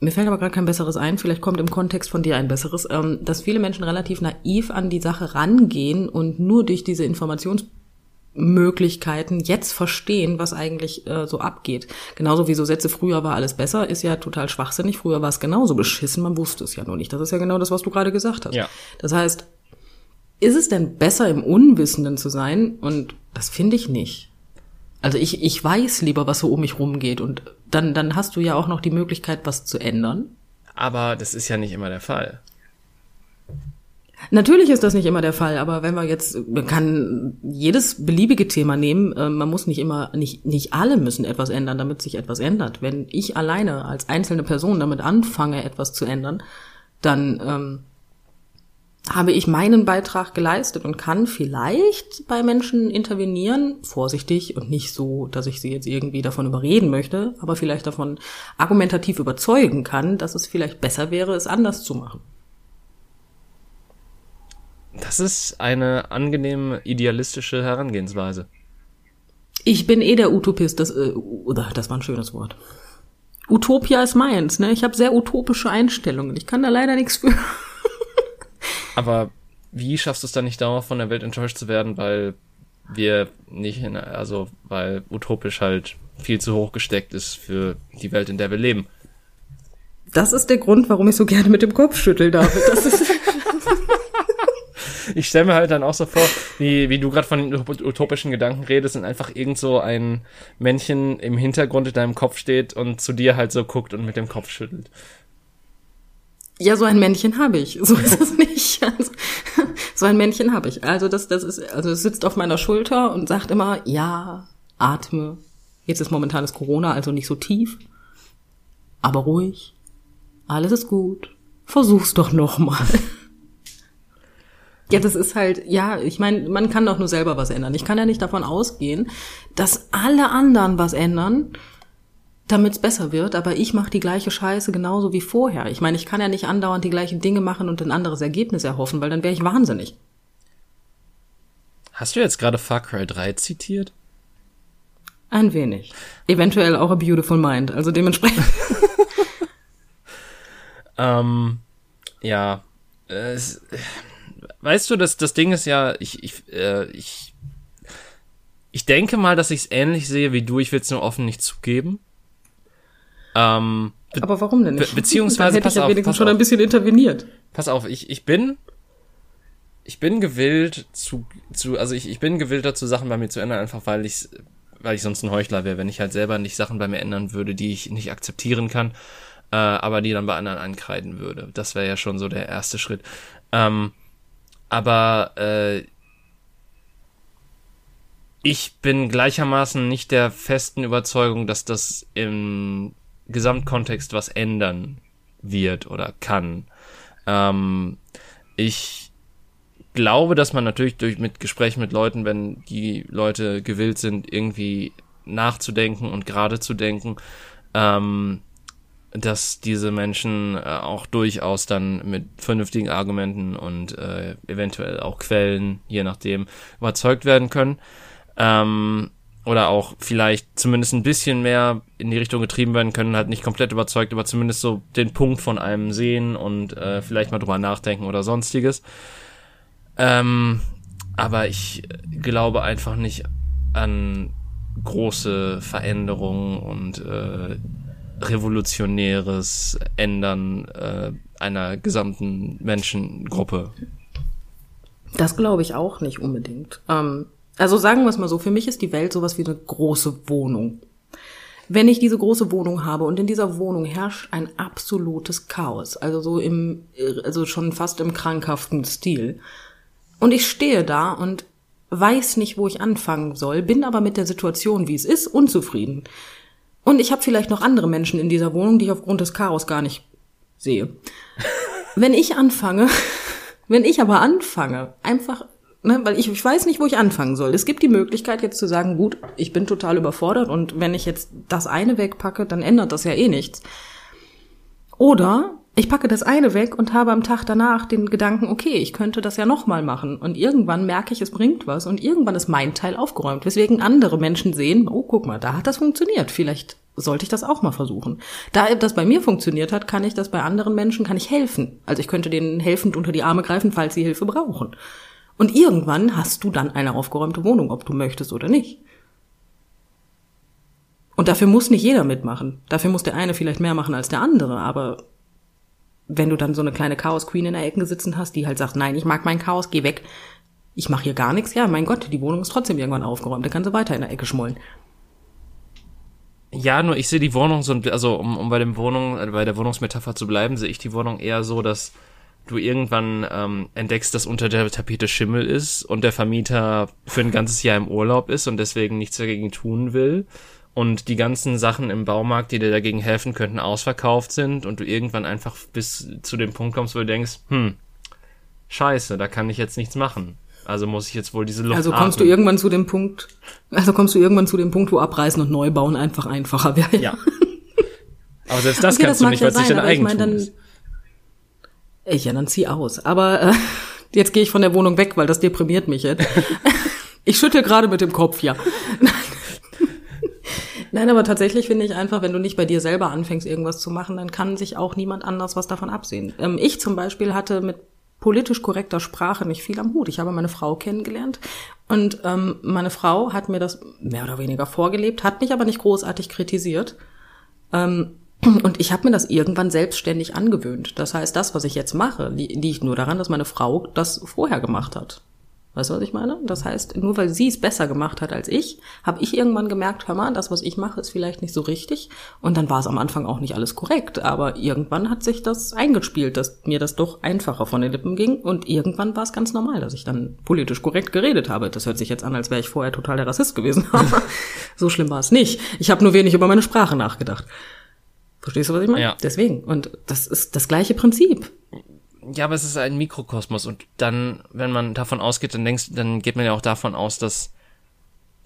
Speaker 2: Mir fällt aber gerade kein besseres ein, vielleicht kommt im Kontext von dir ein besseres, ähm, dass viele Menschen relativ naiv an die Sache rangehen und nur durch diese Informationsmöglichkeiten jetzt verstehen, was eigentlich äh, so abgeht. Genauso wie so Sätze, früher war alles besser, ist ja total schwachsinnig, früher war es genauso beschissen, man wusste es ja nur nicht. Das ist ja genau das, was du gerade gesagt hast. Ja. Das heißt, ist es denn besser, im Unwissenden zu sein? Und das finde ich nicht. Also ich, ich weiß lieber, was so um mich rumgeht und dann, dann hast du ja auch noch die Möglichkeit, was zu ändern.
Speaker 1: Aber das ist ja nicht immer der Fall.
Speaker 2: Natürlich ist das nicht immer der Fall, aber wenn wir jetzt, man kann jedes beliebige Thema nehmen, äh, man muss nicht immer, nicht, nicht alle müssen etwas ändern, damit sich etwas ändert. Wenn ich alleine als einzelne Person damit anfange, etwas zu ändern, dann ähm, habe ich meinen Beitrag geleistet und kann vielleicht bei Menschen intervenieren, vorsichtig und nicht so, dass ich sie jetzt irgendwie davon überreden möchte, aber vielleicht davon argumentativ überzeugen kann, dass es vielleicht besser wäre, es anders zu machen.
Speaker 1: Das ist eine angenehm idealistische Herangehensweise.
Speaker 2: Ich bin eh der Utopist, das, äh, das war ein schönes Wort. Utopia ist meins, ne? Ich habe sehr utopische Einstellungen. Ich kann da leider nichts für.
Speaker 1: Aber wie schaffst du es dann nicht dauernd von der Welt enttäuscht zu werden, weil wir nicht, in, also weil utopisch halt viel zu hoch gesteckt ist für die Welt, in der wir leben?
Speaker 2: Das ist der Grund, warum ich so gerne mit dem Kopf schüttel, David. Das ist
Speaker 1: ich stelle mir halt dann auch so vor, wie, wie du gerade von den utopischen Gedanken redest und einfach irgend so ein Männchen im Hintergrund in deinem Kopf steht und zu dir halt so guckt und mit dem Kopf schüttelt.
Speaker 2: Ja, so ein Männchen habe ich. So ist es nicht. Also, so ein Männchen habe ich. Also das, das ist, also es sitzt auf meiner Schulter und sagt immer, ja, atme. Jetzt ist momentan das Corona, also nicht so tief, aber ruhig. Alles ist gut. Versuch's doch noch mal. Ja, das ist halt, ja, ich meine, man kann doch nur selber was ändern. Ich kann ja nicht davon ausgehen, dass alle anderen was ändern damit es besser wird, aber ich mache die gleiche Scheiße genauso wie vorher. Ich meine, ich kann ja nicht andauernd die gleichen Dinge machen und ein anderes Ergebnis erhoffen, weil dann wäre ich wahnsinnig.
Speaker 1: Hast du jetzt gerade Far Cry 3 zitiert?
Speaker 2: Ein wenig. Eventuell auch A Beautiful Mind, also dementsprechend.
Speaker 1: ähm, ja. Äh, weißt du, das, das Ding ist ja, ich, ich, äh, ich, ich denke mal, dass ich es ähnlich sehe wie du, ich will es nur offen nicht zugeben.
Speaker 2: Ähm, Aber warum denn nicht?
Speaker 1: Be beziehungsweise,
Speaker 2: Dann hätte ich ja wenigstens schon auf. ein bisschen interveniert.
Speaker 1: Pass auf, ich, ich bin, ich bin gewillt zu, zu, also ich, ich bin gewillt dazu, Sachen bei mir zu ändern, einfach weil ich, weil ich sonst ein Heuchler wäre, wenn ich halt selber nicht Sachen bei mir ändern würde, die ich nicht akzeptieren kann, äh, aber die dann bei anderen ankreiden würde. Das wäre ja schon so der erste Schritt. Ähm, aber äh, ich bin gleichermaßen nicht der festen Überzeugung, dass das im Gesamtkontext was ändern wird oder kann. Ähm, ich glaube, dass man natürlich durch mit Gesprächen mit Leuten, wenn die Leute gewillt sind, irgendwie nachzudenken und gerade zu denken, ähm, dass diese Menschen äh, auch durchaus dann mit vernünftigen Argumenten und äh, eventuell auch Quellen, je nachdem, überzeugt werden können. Ähm, oder auch vielleicht zumindest ein bisschen mehr in die Richtung getrieben werden können, halt nicht komplett überzeugt, aber zumindest so den Punkt von einem sehen und äh, vielleicht mal drüber nachdenken oder sonstiges. Ähm, aber ich glaube einfach nicht an große Veränderungen und äh, revolutionäres Ändern äh, einer gesamten Menschengruppe.
Speaker 2: Das glaube ich auch nicht unbedingt. Ähm, also sagen wir es mal so, für mich ist die Welt sowas wie eine große Wohnung. Wenn ich diese große Wohnung habe und in dieser Wohnung herrscht ein absolutes Chaos, also so im, also schon fast im krankhaften Stil. Und ich stehe da und weiß nicht, wo ich anfangen soll, bin aber mit der Situation, wie es ist, unzufrieden. Und ich habe vielleicht noch andere Menschen in dieser Wohnung, die ich aufgrund des Chaos gar nicht sehe. Wenn ich anfange, wenn ich aber anfange, einfach ne, weil ich, ich weiß nicht, wo ich anfangen soll. Es gibt die Möglichkeit jetzt zu sagen, gut, ich bin total überfordert und wenn ich jetzt das eine wegpacke, dann ändert das ja eh nichts. Oder ich packe das eine weg und habe am Tag danach den Gedanken, okay, ich könnte das ja nochmal machen. Und irgendwann merke ich, es bringt was und irgendwann ist mein Teil aufgeräumt. Weswegen andere Menschen sehen, oh, guck mal, da hat das funktioniert. Vielleicht sollte ich das auch mal versuchen. Da das bei mir funktioniert hat, kann ich das bei anderen Menschen, kann ich helfen. Also ich könnte denen helfend unter die Arme greifen, falls sie Hilfe brauchen. Und irgendwann hast du dann eine aufgeräumte Wohnung, ob du möchtest oder nicht. Und dafür muss nicht jeder mitmachen. Dafür muss der eine vielleicht mehr machen als der andere, aber wenn du dann so eine kleine Chaos Queen in der Ecke sitzen hast, die halt sagt, nein, ich mag mein Chaos, geh weg. Ich mache hier gar nichts. Ja, mein Gott, die Wohnung ist trotzdem irgendwann aufgeräumt. Da kann sie weiter in der Ecke schmollen.
Speaker 1: Ja, nur ich sehe die Wohnung so, also um, um bei dem Wohnung, äh, bei der Wohnungsmetapher zu bleiben, sehe ich die Wohnung eher so, dass du irgendwann ähm, entdeckst, dass unter der Tapete Schimmel ist und der Vermieter für ein ganzes Jahr im Urlaub ist und deswegen nichts dagegen tun will und die ganzen Sachen im Baumarkt, die dir dagegen helfen könnten, ausverkauft sind und du irgendwann einfach bis zu dem Punkt kommst, wo du denkst, hm, scheiße, da kann ich jetzt nichts machen. Also muss ich jetzt wohl diese Luft
Speaker 2: Also kommst atmen. du irgendwann zu dem Punkt, also kommst du irgendwann zu dem Punkt, wo abreißen und neu bauen einfach einfacher wäre.
Speaker 1: Ja. Aber selbst das okay, kannst das du nicht, ja weil es nicht dein Eigentum ich mein, dann, ist.
Speaker 2: Ich, ja, dann zieh aus. Aber äh, jetzt gehe ich von der Wohnung weg, weil das deprimiert mich jetzt. ich schüttel gerade mit dem Kopf, ja. Nein, aber tatsächlich finde ich einfach, wenn du nicht bei dir selber anfängst, irgendwas zu machen, dann kann sich auch niemand anders was davon absehen. Ähm, ich zum Beispiel hatte mit politisch korrekter Sprache nicht viel am Hut. Ich habe meine Frau kennengelernt und ähm, meine Frau hat mir das mehr oder weniger vorgelebt, hat mich aber nicht großartig kritisiert. Ähm, und ich habe mir das irgendwann selbstständig angewöhnt. Das heißt, das, was ich jetzt mache, liegt nur daran, dass meine Frau das vorher gemacht hat. Weißt du, was ich meine? Das heißt, nur weil sie es besser gemacht hat als ich, habe ich irgendwann gemerkt, hör mal, das, was ich mache, ist vielleicht nicht so richtig. Und dann war es am Anfang auch nicht alles korrekt. Aber irgendwann hat sich das eingespielt, dass mir das doch einfacher von den Lippen ging. Und irgendwann war es ganz normal, dass ich dann politisch korrekt geredet habe. Das hört sich jetzt an, als wäre ich vorher total der Rassist gewesen. Aber so schlimm war es nicht. Ich habe nur wenig über meine Sprache nachgedacht. Verstehst du, was ich meine? Ja. Deswegen. Und das ist das gleiche Prinzip.
Speaker 1: Ja, aber es ist ein Mikrokosmos und dann, wenn man davon ausgeht, dann denkst, dann geht man ja auch davon aus, dass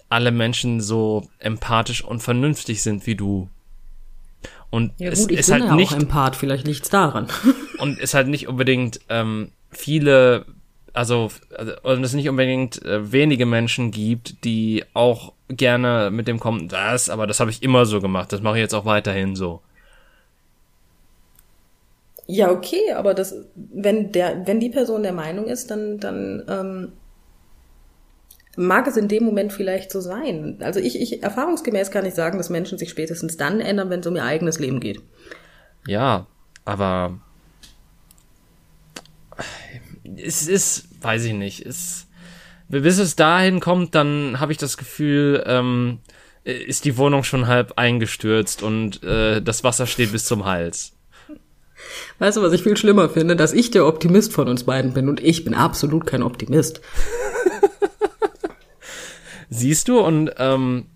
Speaker 1: alle Menschen so empathisch und vernünftig sind wie du. Und
Speaker 2: ja, gut, es ist halt ja nicht auch Empath, vielleicht liegt's daran.
Speaker 1: und es halt nicht unbedingt ähm, viele, also, also und es nicht unbedingt äh, wenige Menschen gibt, die auch gerne mit dem kommen, das, aber das habe ich immer so gemacht, das mache ich jetzt auch weiterhin so.
Speaker 2: Ja, okay, aber das, wenn der, wenn die Person der Meinung ist, dann, dann ähm, mag es in dem Moment vielleicht so sein. Also ich, ich erfahrungsgemäß kann ich sagen, dass Menschen sich spätestens dann ändern, wenn es um ihr eigenes Leben geht.
Speaker 1: Ja, aber es ist, weiß ich nicht, es, bis es dahin kommt, dann habe ich das Gefühl, ähm, ist die Wohnung schon halb eingestürzt und äh, das Wasser steht bis zum Hals.
Speaker 2: Weißt du, was ich viel schlimmer finde? Dass ich der Optimist von uns beiden bin und ich bin absolut kein Optimist.
Speaker 1: Siehst du, und ähm,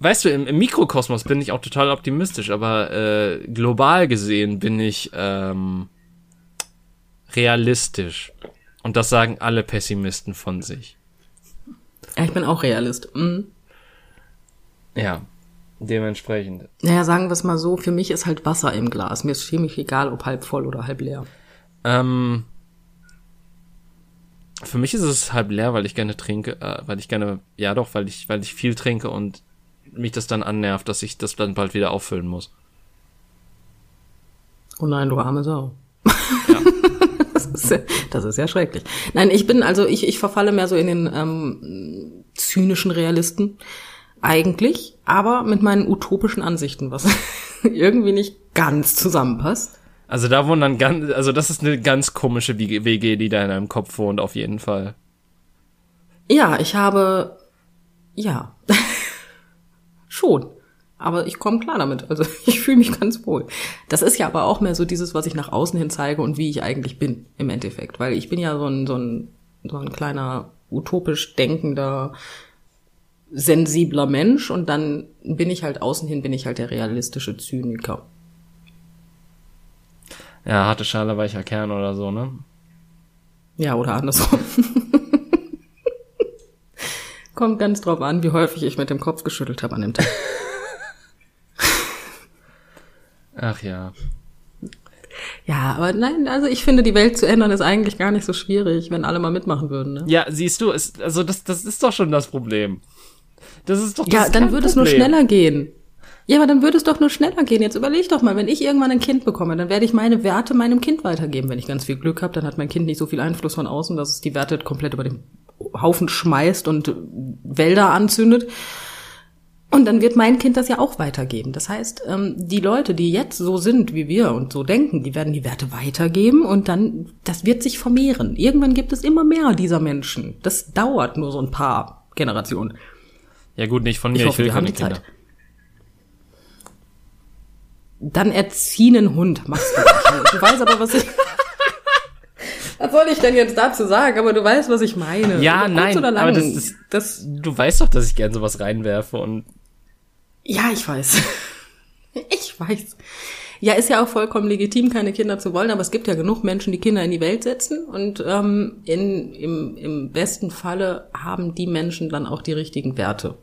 Speaker 1: weißt du, im, im, Mikrokosmos bin ich auch total optimistisch, aber äh, global gesehen bin ich ähm, realistisch. Und das sagen alle Pessimisten von sich.
Speaker 2: Ja, ich bin auch Realist. Mhm.
Speaker 1: Ja, Dementsprechend.
Speaker 2: Naja, sagen wir es mal so, für mich ist halt Wasser im Glas. Mir ist ziemlich egal, ob halb voll oder halb leer.
Speaker 1: Ähm, für mich ist es halb leer, weil ich gerne trinke, äh, weil ich gerne, ja doch, weil ich, weil ich viel trinke und mich das dann annervt, dass ich das dann bald wieder auffüllen muss.
Speaker 2: Oh nein, du arme Sau. Ja. das, ist ja, das ist ja schrecklich. Nein, ich bin, also ich, ich verfalle mehr so in den ähm, zynischen Realisten eigentlich, aber mit meinen utopischen Ansichten, was irgendwie nicht ganz zusammenpasst.
Speaker 1: Also da wohnen dann ganz, also das ist eine ganz komische WG, die da in deinem Kopf wohnt, auf jeden Fall.
Speaker 2: Ja, ich habe, ja, schon. Aber ich komme klar damit. Also ich fühle mich ganz wohl. Das ist ja aber auch mehr so dieses, was ich nach außen hin zeige und wie ich eigentlich bin im Endeffekt. Weil ich bin ja so ein, so ein, so ein kleiner utopisch denkender, sensibler Mensch und dann bin ich halt außen hin, bin ich halt der realistische Zyniker.
Speaker 1: Ja, harte Schale, weicher Kern oder so, ne?
Speaker 2: Ja, oder andersrum. Kommt ganz drauf an, wie häufig ich mit dem Kopf geschüttelt habe an dem Tag.
Speaker 1: Ach ja.
Speaker 2: Ja, aber nein, also ich finde, die Welt zu ändern ist eigentlich gar nicht so schwierig, wenn alle mal mitmachen würden. Ne?
Speaker 1: Ja, siehst du, ist, also das, das ist doch schon das Problem. Das ist doch das
Speaker 2: Ja, dann würde es nur schneller gehen. Ja, aber dann würde es doch nur schneller gehen. Jetzt überleg doch mal, wenn ich irgendwann ein Kind bekomme, dann werde ich meine Werte meinem Kind weitergeben. Wenn ich ganz viel Glück habe, dann hat mein Kind nicht so viel Einfluss von außen, dass es die Werte komplett über den Haufen schmeißt und Wälder anzündet. Und dann wird mein Kind das ja auch weitergeben. Das heißt, ähm, die Leute, die jetzt so sind wie wir und so denken, die werden die Werte weitergeben und dann, das wird sich vermehren. Irgendwann gibt es immer mehr dieser Menschen. Das dauert nur so ein paar Generationen.
Speaker 1: Ja gut, nicht von mir, ich, hoffe, ich will keine Kinder. Zeit.
Speaker 2: Dann erzieh einen Hund, machst du. du weißt aber, was ich... Was soll ich denn jetzt dazu sagen? Aber du weißt, was ich meine.
Speaker 1: Ja, nein, aber das, das, das, du weißt doch, dass ich gern sowas reinwerfe und.
Speaker 2: Ja, ich weiß. ich weiß. Ja, ist ja auch vollkommen legitim, keine Kinder zu wollen, aber es gibt ja genug Menschen, die Kinder in die Welt setzen und ähm, in, im, im besten Falle haben die Menschen dann auch die richtigen Werte.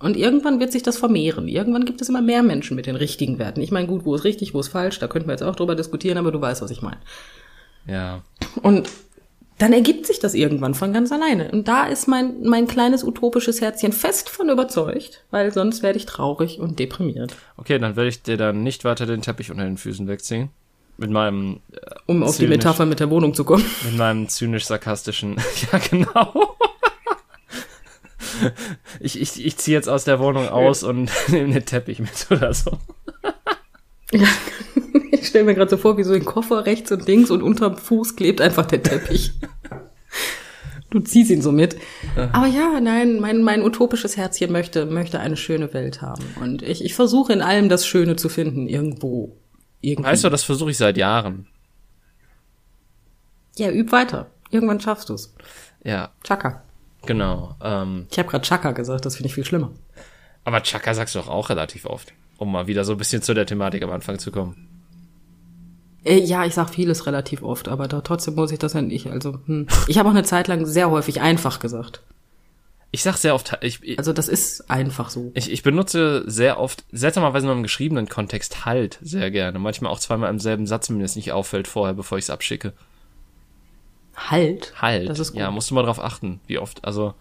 Speaker 2: Und irgendwann wird sich das vermehren. Irgendwann gibt es immer mehr Menschen mit den richtigen Werten. Ich meine, gut, wo ist richtig, wo ist falsch, da könnten wir jetzt auch drüber diskutieren, aber du weißt, was ich meine.
Speaker 1: Ja.
Speaker 2: Und dann ergibt sich das irgendwann von ganz alleine. Und da ist mein, mein kleines utopisches Herzchen fest von überzeugt, weil sonst werde ich traurig und deprimiert.
Speaker 1: Okay, dann werde ich dir dann nicht weiter den Teppich unter den Füßen wegziehen. Mit meinem.
Speaker 2: Äh, um auf die Metapher mit der Wohnung zu kommen.
Speaker 1: Mit meinem zynisch-sarkastischen. ja, genau. ich, ich, ich ziehe jetzt aus der Wohnung aus und nehme den Teppich mit oder so.
Speaker 2: Ja. Ich stelle mir gerade so vor, wie so ein Koffer rechts und links und unterm Fuß klebt einfach der Teppich. Du ziehst ihn so mit. Aber ja, nein, mein, mein utopisches Herzchen möchte, möchte eine schöne Welt haben. Und ich, ich versuche in allem das Schöne zu finden, irgendwo.
Speaker 1: Irgendwie. Weißt du, das versuche ich seit Jahren.
Speaker 2: Ja, üb weiter. Irgendwann schaffst du's.
Speaker 1: Ja.
Speaker 2: Chaka.
Speaker 1: Genau. Ähm,
Speaker 2: ich habe gerade Chaka gesagt, das finde ich viel schlimmer.
Speaker 1: Aber Chaka sagst du doch auch relativ oft, um mal wieder so ein bisschen zu der Thematik am Anfang zu kommen.
Speaker 2: Äh, ja, ich sag vieles relativ oft, aber da trotzdem muss ich das ja nicht. Also, hm. ich habe auch eine Zeit lang sehr häufig einfach gesagt.
Speaker 1: Ich sag sehr oft, ich,
Speaker 2: ich, also das ist einfach so.
Speaker 1: Ich, ich benutze sehr oft, seltsamerweise nur im geschriebenen Kontext halt sehr gerne. Manchmal auch zweimal im selben Satz, wenn mir das nicht auffällt vorher, bevor ich es abschicke.
Speaker 2: Halt.
Speaker 1: Halt. Das ist gut. Ja, musst du mal drauf achten, wie oft. Also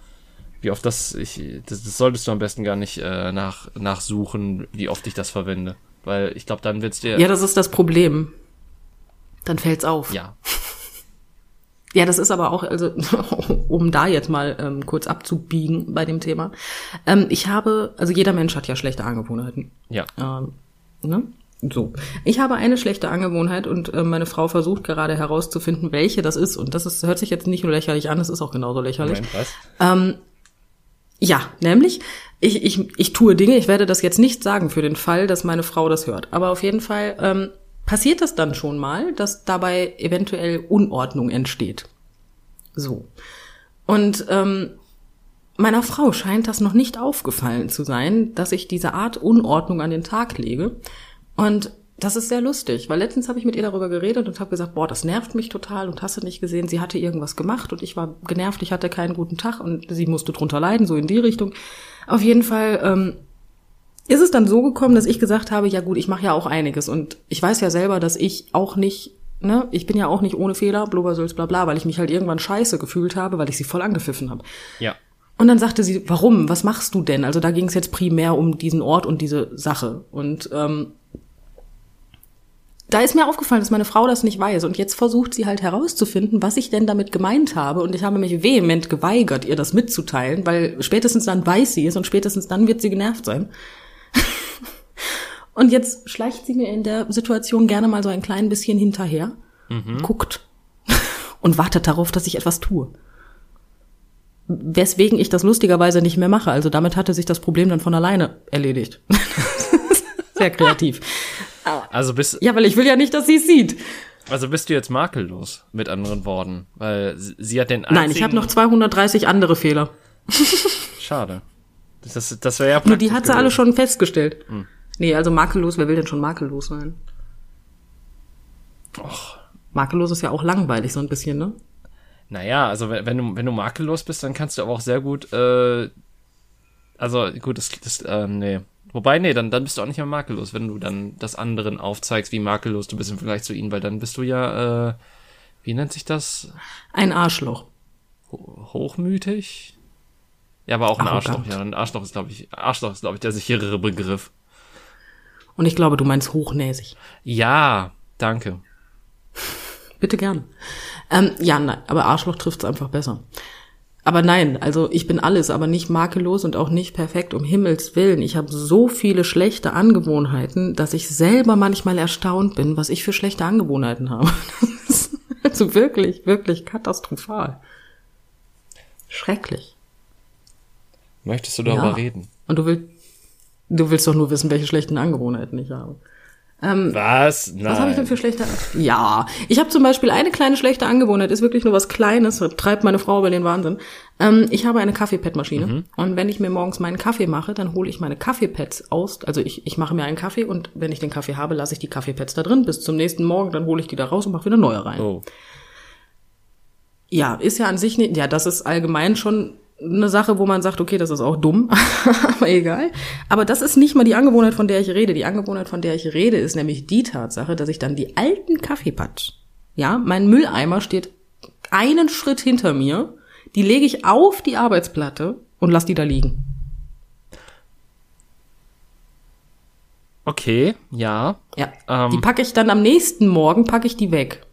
Speaker 1: wie oft das ich das, das solltest du am besten gar nicht äh, nach nachsuchen, wie oft ich das verwende, weil ich glaube, dann wird's dir
Speaker 2: Ja, das ist das Problem. Dann fällt's auf.
Speaker 1: Ja.
Speaker 2: Ja, das ist aber auch, also um da jetzt mal ähm, kurz abzubiegen bei dem Thema. Ähm, ich habe, also jeder Mensch hat ja schlechte Angewohnheiten.
Speaker 1: Ja.
Speaker 2: Ähm, ne? So. Ich habe eine schlechte Angewohnheit und äh, meine Frau versucht gerade herauszufinden, welche das ist. Und das ist, hört sich jetzt nicht nur lächerlich an, es ist auch genauso lächerlich. Moment, was? Ähm, ja, nämlich, ich, ich, ich tue Dinge, ich werde das jetzt nicht sagen für den Fall, dass meine Frau das hört. Aber auf jeden Fall ähm, passiert das dann schon mal, dass dabei eventuell Unordnung entsteht. So. Und ähm, meiner Frau scheint das noch nicht aufgefallen zu sein, dass ich diese Art Unordnung an den Tag lege. Und das ist sehr lustig, weil letztens habe ich mit ihr darüber geredet und habe gesagt, boah, das nervt mich total und hast du nicht gesehen, sie hatte irgendwas gemacht und ich war genervt, ich hatte keinen guten Tag und sie musste drunter leiden, so in die Richtung. Auf jeden Fall ähm, ist es dann so gekommen, dass ich gesagt habe, ja gut, ich mache ja auch einiges und ich weiß ja selber, dass ich auch nicht, ne, ich bin ja auch nicht ohne Fehler, blubbersülz, bla bla, weil ich mich halt irgendwann scheiße gefühlt habe, weil ich sie voll angepfiffen habe.
Speaker 1: Ja.
Speaker 2: Und dann sagte sie, warum? Was machst du denn? Also da ging es jetzt primär um diesen Ort und diese Sache. Und ähm, da ist mir aufgefallen, dass meine Frau das nicht weiß und jetzt versucht sie halt herauszufinden, was ich denn damit gemeint habe und ich habe mich vehement geweigert, ihr das mitzuteilen, weil spätestens dann weiß sie es und spätestens dann wird sie genervt sein. und jetzt schleicht sie mir in der Situation gerne mal so ein klein bisschen hinterher, mhm. guckt und wartet darauf, dass ich etwas tue. Weswegen ich das lustigerweise nicht mehr mache. Also damit hatte sich das Problem dann von alleine erledigt. Sehr kreativ.
Speaker 1: Also bist
Speaker 2: Ja, weil ich will ja nicht, dass sie es sieht.
Speaker 1: Also bist du jetzt makellos, mit anderen Worten, weil sie hat den
Speaker 2: einzigen Nein, ich habe noch 230 andere Fehler.
Speaker 1: Schade. Das, das wäre ja
Speaker 2: Nur die hat sie alle schon festgestellt. Hm. Nee, also makellos, wer will denn schon makellos sein? Och. Makellos ist ja auch langweilig, so ein bisschen, ne?
Speaker 1: Naja, also wenn, wenn du, wenn du makellos bist, dann kannst du aber auch sehr gut, äh, also gut, das, das äh, nee, Wobei, nee, dann, dann bist du auch nicht mehr makellos, wenn du dann das anderen aufzeigst, wie makellos du bist im Vergleich zu ihnen, weil dann bist du ja, äh, wie nennt sich das?
Speaker 2: Ein Arschloch.
Speaker 1: Ho hochmütig? Ja, aber auch ein Arrogant. Arschloch, ja. Ein Arschloch ist, glaube ich, Arschloch ist, glaube ich, der sicherere Begriff.
Speaker 2: Und ich glaube, du meinst hochnäsig.
Speaker 1: Ja, danke.
Speaker 2: Bitte gern. Ähm, ja, nein, aber Arschloch trifft's einfach besser. Aber nein, also ich bin alles, aber nicht makellos und auch nicht perfekt, um Himmels willen. Ich habe so viele schlechte Angewohnheiten, dass ich selber manchmal erstaunt bin, was ich für schlechte Angewohnheiten habe. also wirklich, wirklich katastrophal. Schrecklich.
Speaker 1: Möchtest du darüber ja. reden?
Speaker 2: Und du willst, du willst doch nur wissen, welche schlechten Angewohnheiten ich habe.
Speaker 1: Ähm, was?
Speaker 2: Nein. Was habe ich denn für schlechte? Ja, ich habe zum Beispiel eine kleine schlechte Angewohnheit, ist wirklich nur was Kleines, treibt meine Frau über den Wahnsinn. Ähm, ich habe eine Kaffeepad-Maschine mhm. und wenn ich mir morgens meinen Kaffee mache, dann hole ich meine Kaffeepads aus. Also ich, ich mache mir einen Kaffee und wenn ich den Kaffee habe, lasse ich die Kaffeepads da drin bis zum nächsten Morgen, dann hole ich die da raus und mache wieder neue rein. Oh. Ja, ist ja an sich nicht, ja, das ist allgemein schon eine Sache, wo man sagt, okay, das ist auch dumm, aber egal. Aber das ist nicht mal die Angewohnheit, von der ich rede. Die Angewohnheit, von der ich rede, ist nämlich die Tatsache, dass ich dann die alten Kaffeepatsch, ja, mein Mülleimer steht einen Schritt hinter mir, die lege ich auf die Arbeitsplatte und lass die da liegen.
Speaker 1: Okay, ja.
Speaker 2: Ja. Ähm, die packe ich dann am nächsten Morgen, packe ich die weg.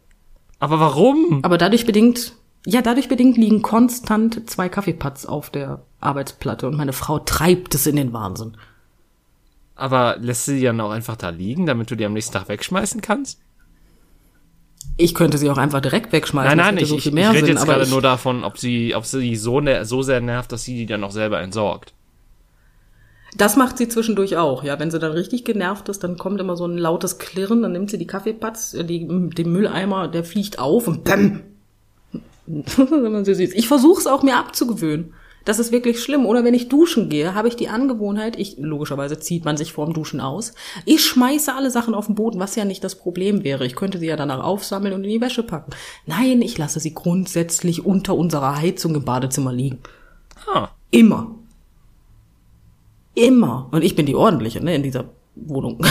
Speaker 1: Aber warum?
Speaker 2: Aber dadurch bedingt, ja, dadurch bedingt liegen konstant zwei Kaffeepads auf der Arbeitsplatte und meine Frau treibt es in den Wahnsinn.
Speaker 1: Aber lässt sie die dann auch einfach da liegen, damit du die am nächsten Tag wegschmeißen kannst?
Speaker 2: Ich könnte sie auch einfach direkt wegschmeißen.
Speaker 1: Nein, nein, ich, so ich, ich rede jetzt gerade nur davon, ob sie, ob sie so, so sehr nervt, dass sie die dann auch selber entsorgt.
Speaker 2: Das macht sie zwischendurch auch, ja. Wenn sie dann richtig genervt ist, dann kommt immer so ein lautes Klirren, dann nimmt sie die Kaffeepatz, äh, die, den Mülleimer, der fliegt auf und bäm, ich versuche es auch mir abzugewöhnen. Das ist wirklich schlimm. Oder wenn ich duschen gehe, habe ich die Angewohnheit, ich, logischerweise zieht man sich vorm Duschen aus. Ich schmeiße alle Sachen auf den Boden, was ja nicht das Problem wäre. Ich könnte sie ja danach aufsammeln und in die Wäsche packen. Nein, ich lasse sie grundsätzlich unter unserer Heizung im Badezimmer liegen. Ah. Immer. Immer. Und ich bin die ordentliche, ne, in dieser Wohnung.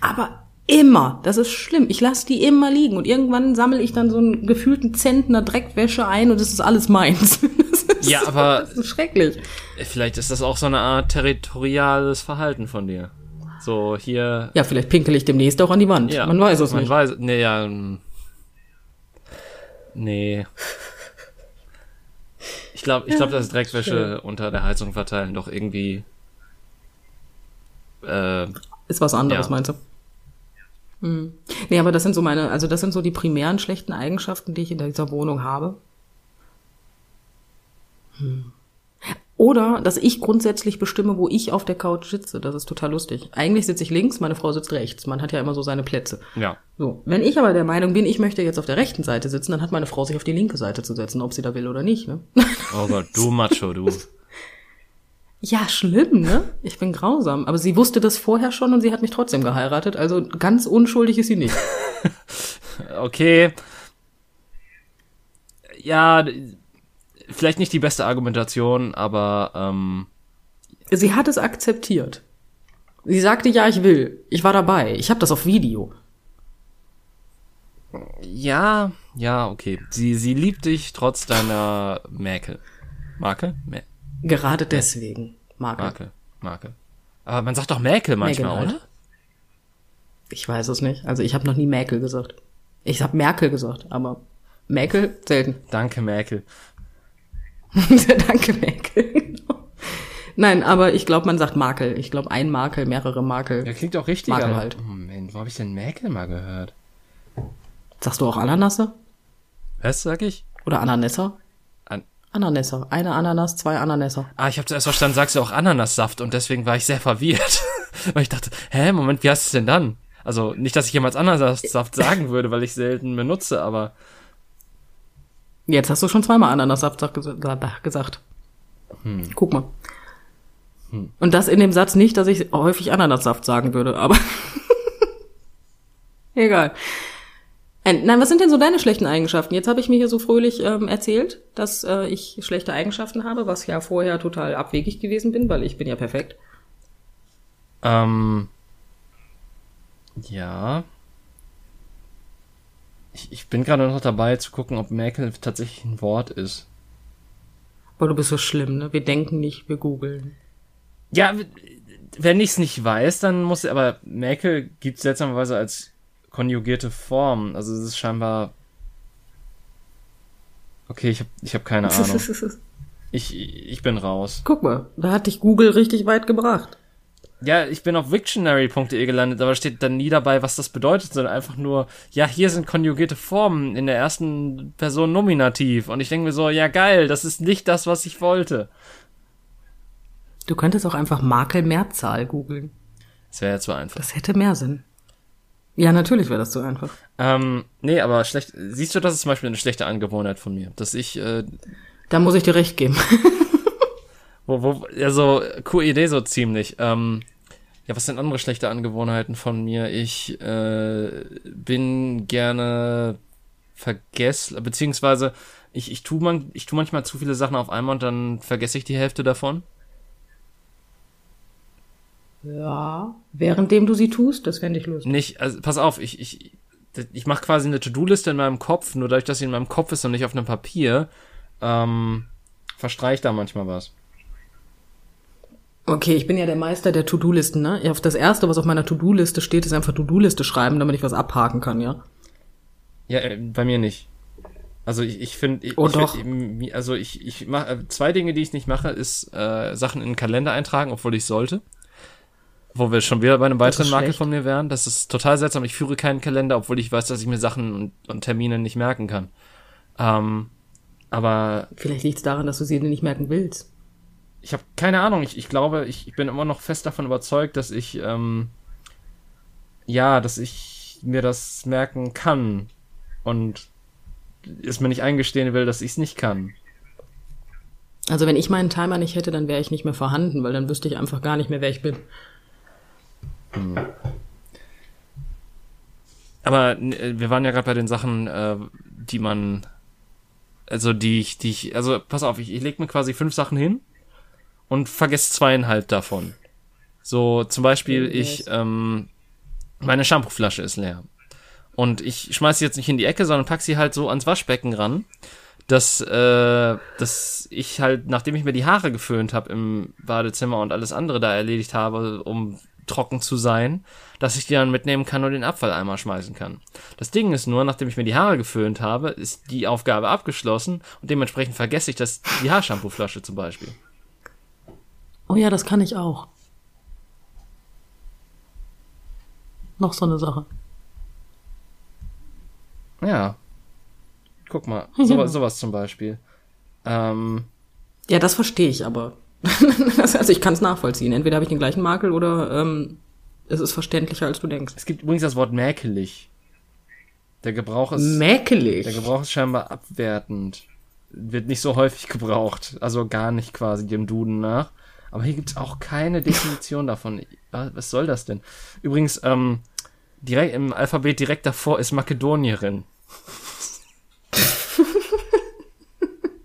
Speaker 2: aber Immer. Das ist schlimm. Ich lasse die immer liegen und irgendwann sammle ich dann so einen gefühlten Zentner Dreckwäsche ein und es ist alles meins.
Speaker 1: Ist ja, aber
Speaker 2: das ist schrecklich.
Speaker 1: Vielleicht ist das auch so eine Art territoriales Verhalten von dir. So hier.
Speaker 2: Ja, vielleicht pinkel ich demnächst auch an die Wand. Ja, man weiß es
Speaker 1: man
Speaker 2: nicht.
Speaker 1: Man weiß, nee, ja. Ähm, nee. Ich glaube, ich glaube, ja, das Dreckwäsche schön. unter der Heizung verteilen doch irgendwie.
Speaker 2: Äh, ist was anderes, ja. meinst du? Hm. Nee, aber das sind so meine, also das sind so die primären schlechten Eigenschaften, die ich in dieser Wohnung habe. Hm. Oder, dass ich grundsätzlich bestimme, wo ich auf der Couch sitze. Das ist total lustig. Eigentlich sitze ich links, meine Frau sitzt rechts. Man hat ja immer so seine Plätze.
Speaker 1: Ja.
Speaker 2: So. Wenn ich aber der Meinung bin, ich möchte jetzt auf der rechten Seite sitzen, dann hat meine Frau sich auf die linke Seite zu setzen, ob sie da will oder nicht, ne?
Speaker 1: Oh Gott, du Macho, du.
Speaker 2: Ja, schlimm, ne? Ich bin grausam. Aber sie wusste das vorher schon und sie hat mich trotzdem geheiratet. Also ganz unschuldig ist sie nicht.
Speaker 1: okay. Ja, vielleicht nicht die beste Argumentation, aber ähm
Speaker 2: sie hat es akzeptiert. Sie sagte, ja, ich will. Ich war dabei. Ich habe das auf Video.
Speaker 1: Ja, ja, okay. Sie, sie liebt dich trotz deiner Mäkel. Marke? Mä
Speaker 2: Gerade deswegen. Marke.
Speaker 1: Marke. Marke. Aber man sagt doch Mäkel manchmal, Mäkel oder?
Speaker 2: Ich weiß es nicht. Also ich habe noch nie Mäkel gesagt. Ich habe Merkel gesagt, aber Mäkel selten.
Speaker 1: Danke, Mäkel.
Speaker 2: Danke, Mäkel. Nein, aber ich glaube, man sagt Makel. Ich glaube, ein Makel, mehrere Makel.
Speaker 1: Ja, klingt auch richtig.
Speaker 2: Makel halt.
Speaker 1: Moment, wo habe ich denn Mäkel mal gehört?
Speaker 2: Sagst du auch Ananasse?
Speaker 1: Was sag ich?
Speaker 2: Oder Ananässer? Ananässer. Eine Ananas, zwei Ananässer.
Speaker 1: Ah, ich habe zuerst verstanden, sagst du auch Ananassaft und deswegen war ich sehr verwirrt. weil ich dachte, hä, Moment, wie heißt es denn dann? Also nicht, dass ich jemals Ananassaft sagen würde, weil ich selten benutze, aber.
Speaker 2: Jetzt hast du schon zweimal Ananassaft gesagt. Hm. Guck mal. Hm. Und das in dem Satz nicht, dass ich häufig Ananassaft sagen würde, aber egal. Äh, nein, was sind denn so deine schlechten Eigenschaften? Jetzt habe ich mir hier so fröhlich ähm, erzählt, dass äh, ich schlechte Eigenschaften habe, was ja vorher total abwegig gewesen bin, weil ich bin ja perfekt.
Speaker 1: Ähm, ja. Ich, ich bin gerade noch dabei zu gucken, ob Mäkel tatsächlich ein Wort ist.
Speaker 2: Boah, du bist so schlimm, ne? Wir denken nicht, wir googeln.
Speaker 1: Ja, wenn ich es nicht weiß, dann muss aber Mäkel gibt seltsamerweise als konjugierte Form. Also es ist scheinbar. Okay, ich habe ich hab keine Ahnung. Ich, ich bin raus.
Speaker 2: Guck mal, da hat dich Google richtig weit gebracht.
Speaker 1: Ja, ich bin auf Wiktionary.de gelandet, aber steht dann nie dabei, was das bedeutet, sondern einfach nur, ja, hier sind konjugierte Formen in der ersten Person Nominativ. Und ich denke mir so, ja geil, das ist nicht das, was ich wollte.
Speaker 2: Du könntest auch einfach Makel Mehrzahl googeln.
Speaker 1: Das wäre ja zu einfach.
Speaker 2: Das hätte mehr Sinn. Ja, natürlich wäre das zu einfach.
Speaker 1: Ähm, nee, aber schlecht. Siehst du, das ist zum Beispiel eine schlechte Angewohnheit von mir, dass ich. Äh,
Speaker 2: da muss ich dir recht geben.
Speaker 1: wo, wo, ja, so, coole Idee so ziemlich. Ähm, ja, was sind andere schlechte Angewohnheiten von mir? Ich äh, bin gerne vergess, beziehungsweise ich, ich, tu man, ich tu manchmal zu viele Sachen auf einmal und dann vergesse ich die Hälfte davon.
Speaker 2: Ja, währenddem du sie tust, das fände ich lustig.
Speaker 1: Nicht, also pass auf, ich, ich, ich mache quasi eine To-Do-Liste in meinem Kopf, nur dadurch, dass sie in meinem Kopf ist und nicht auf einem Papier, ähm, verstreicht da manchmal was.
Speaker 2: Okay, ich bin ja der Meister der To-Do-Listen, ne? Auf das erste, was auf meiner To-Do-Liste steht, ist einfach To-Do-Liste schreiben, damit ich was abhaken kann, ja?
Speaker 1: Ja, äh, bei mir nicht. Also ich, ich finde, ich,
Speaker 2: oh,
Speaker 1: ich. Find, also ich, ich mache äh, zwei Dinge, die ich nicht mache, ist äh, Sachen in den Kalender eintragen, obwohl ich sollte. Wo wir schon wieder bei einem weiteren Makel von mir wären. Das ist total seltsam. Ich führe keinen Kalender, obwohl ich weiß, dass ich mir Sachen und, und Termine nicht merken kann. Ähm, aber.
Speaker 2: Vielleicht liegt es daran, dass du sie nicht merken willst.
Speaker 1: Ich habe keine Ahnung. Ich, ich glaube, ich, ich bin immer noch fest davon überzeugt, dass ich ähm, ja, dass ich mir das merken kann und es mir nicht eingestehen will, dass ich es nicht kann.
Speaker 2: Also wenn ich meinen Timer nicht hätte, dann wäre ich nicht mehr vorhanden, weil dann wüsste ich einfach gar nicht mehr, wer ich bin. Hm.
Speaker 1: Aber äh, wir waren ja gerade bei den Sachen, äh, die man, also die ich, die ich, also pass auf, ich, ich leg mir quasi fünf Sachen hin und vergesse zweieinhalb davon. So zum Beispiel ich, ähm, meine Shampooflasche ist leer und ich schmeiß sie jetzt nicht in die Ecke, sondern pack sie halt so ans Waschbecken ran, dass äh, dass ich halt, nachdem ich mir die Haare geföhnt habe im Badezimmer und alles andere da erledigt habe, um trocken zu sein, dass ich die dann mitnehmen kann und den Abfalleimer schmeißen kann. Das Ding ist nur, nachdem ich mir die Haare geföhnt habe, ist die Aufgabe abgeschlossen und dementsprechend vergesse ich das, die Haarshampooflasche zum Beispiel.
Speaker 2: Oh ja, das kann ich auch. Noch so eine Sache.
Speaker 1: Ja. Guck mal, sowas, sowas zum Beispiel. Ähm,
Speaker 2: ja, das verstehe ich aber. also ich kann es nachvollziehen. Entweder habe ich den gleichen Makel oder ähm, es ist verständlicher, als du denkst.
Speaker 1: Es gibt übrigens das Wort mäkelig. Der Gebrauch ist.
Speaker 2: Mäkelig?
Speaker 1: Der Gebrauch ist scheinbar abwertend. Wird nicht so häufig gebraucht. Also gar nicht quasi dem Duden nach. Aber hier gibt's auch keine Definition davon. Was soll das denn? Übrigens, ähm, direkt im Alphabet direkt davor ist Makedonierin.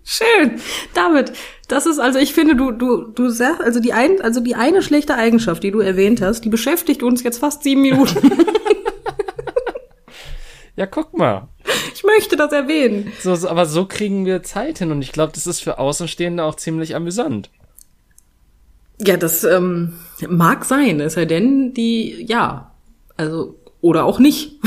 Speaker 2: Schön. David, das ist also, ich finde, du, du, du sagst, also die ein, also die eine schlechte Eigenschaft, die du erwähnt hast, die beschäftigt uns jetzt fast sieben Minuten.
Speaker 1: ja, guck mal.
Speaker 2: Ich möchte das erwähnen.
Speaker 1: So, so, aber so kriegen wir Zeit hin und ich glaube, das ist für Außenstehende auch ziemlich amüsant.
Speaker 2: Ja, das ähm, mag sein, es sei denn, die, ja, also, oder auch nicht.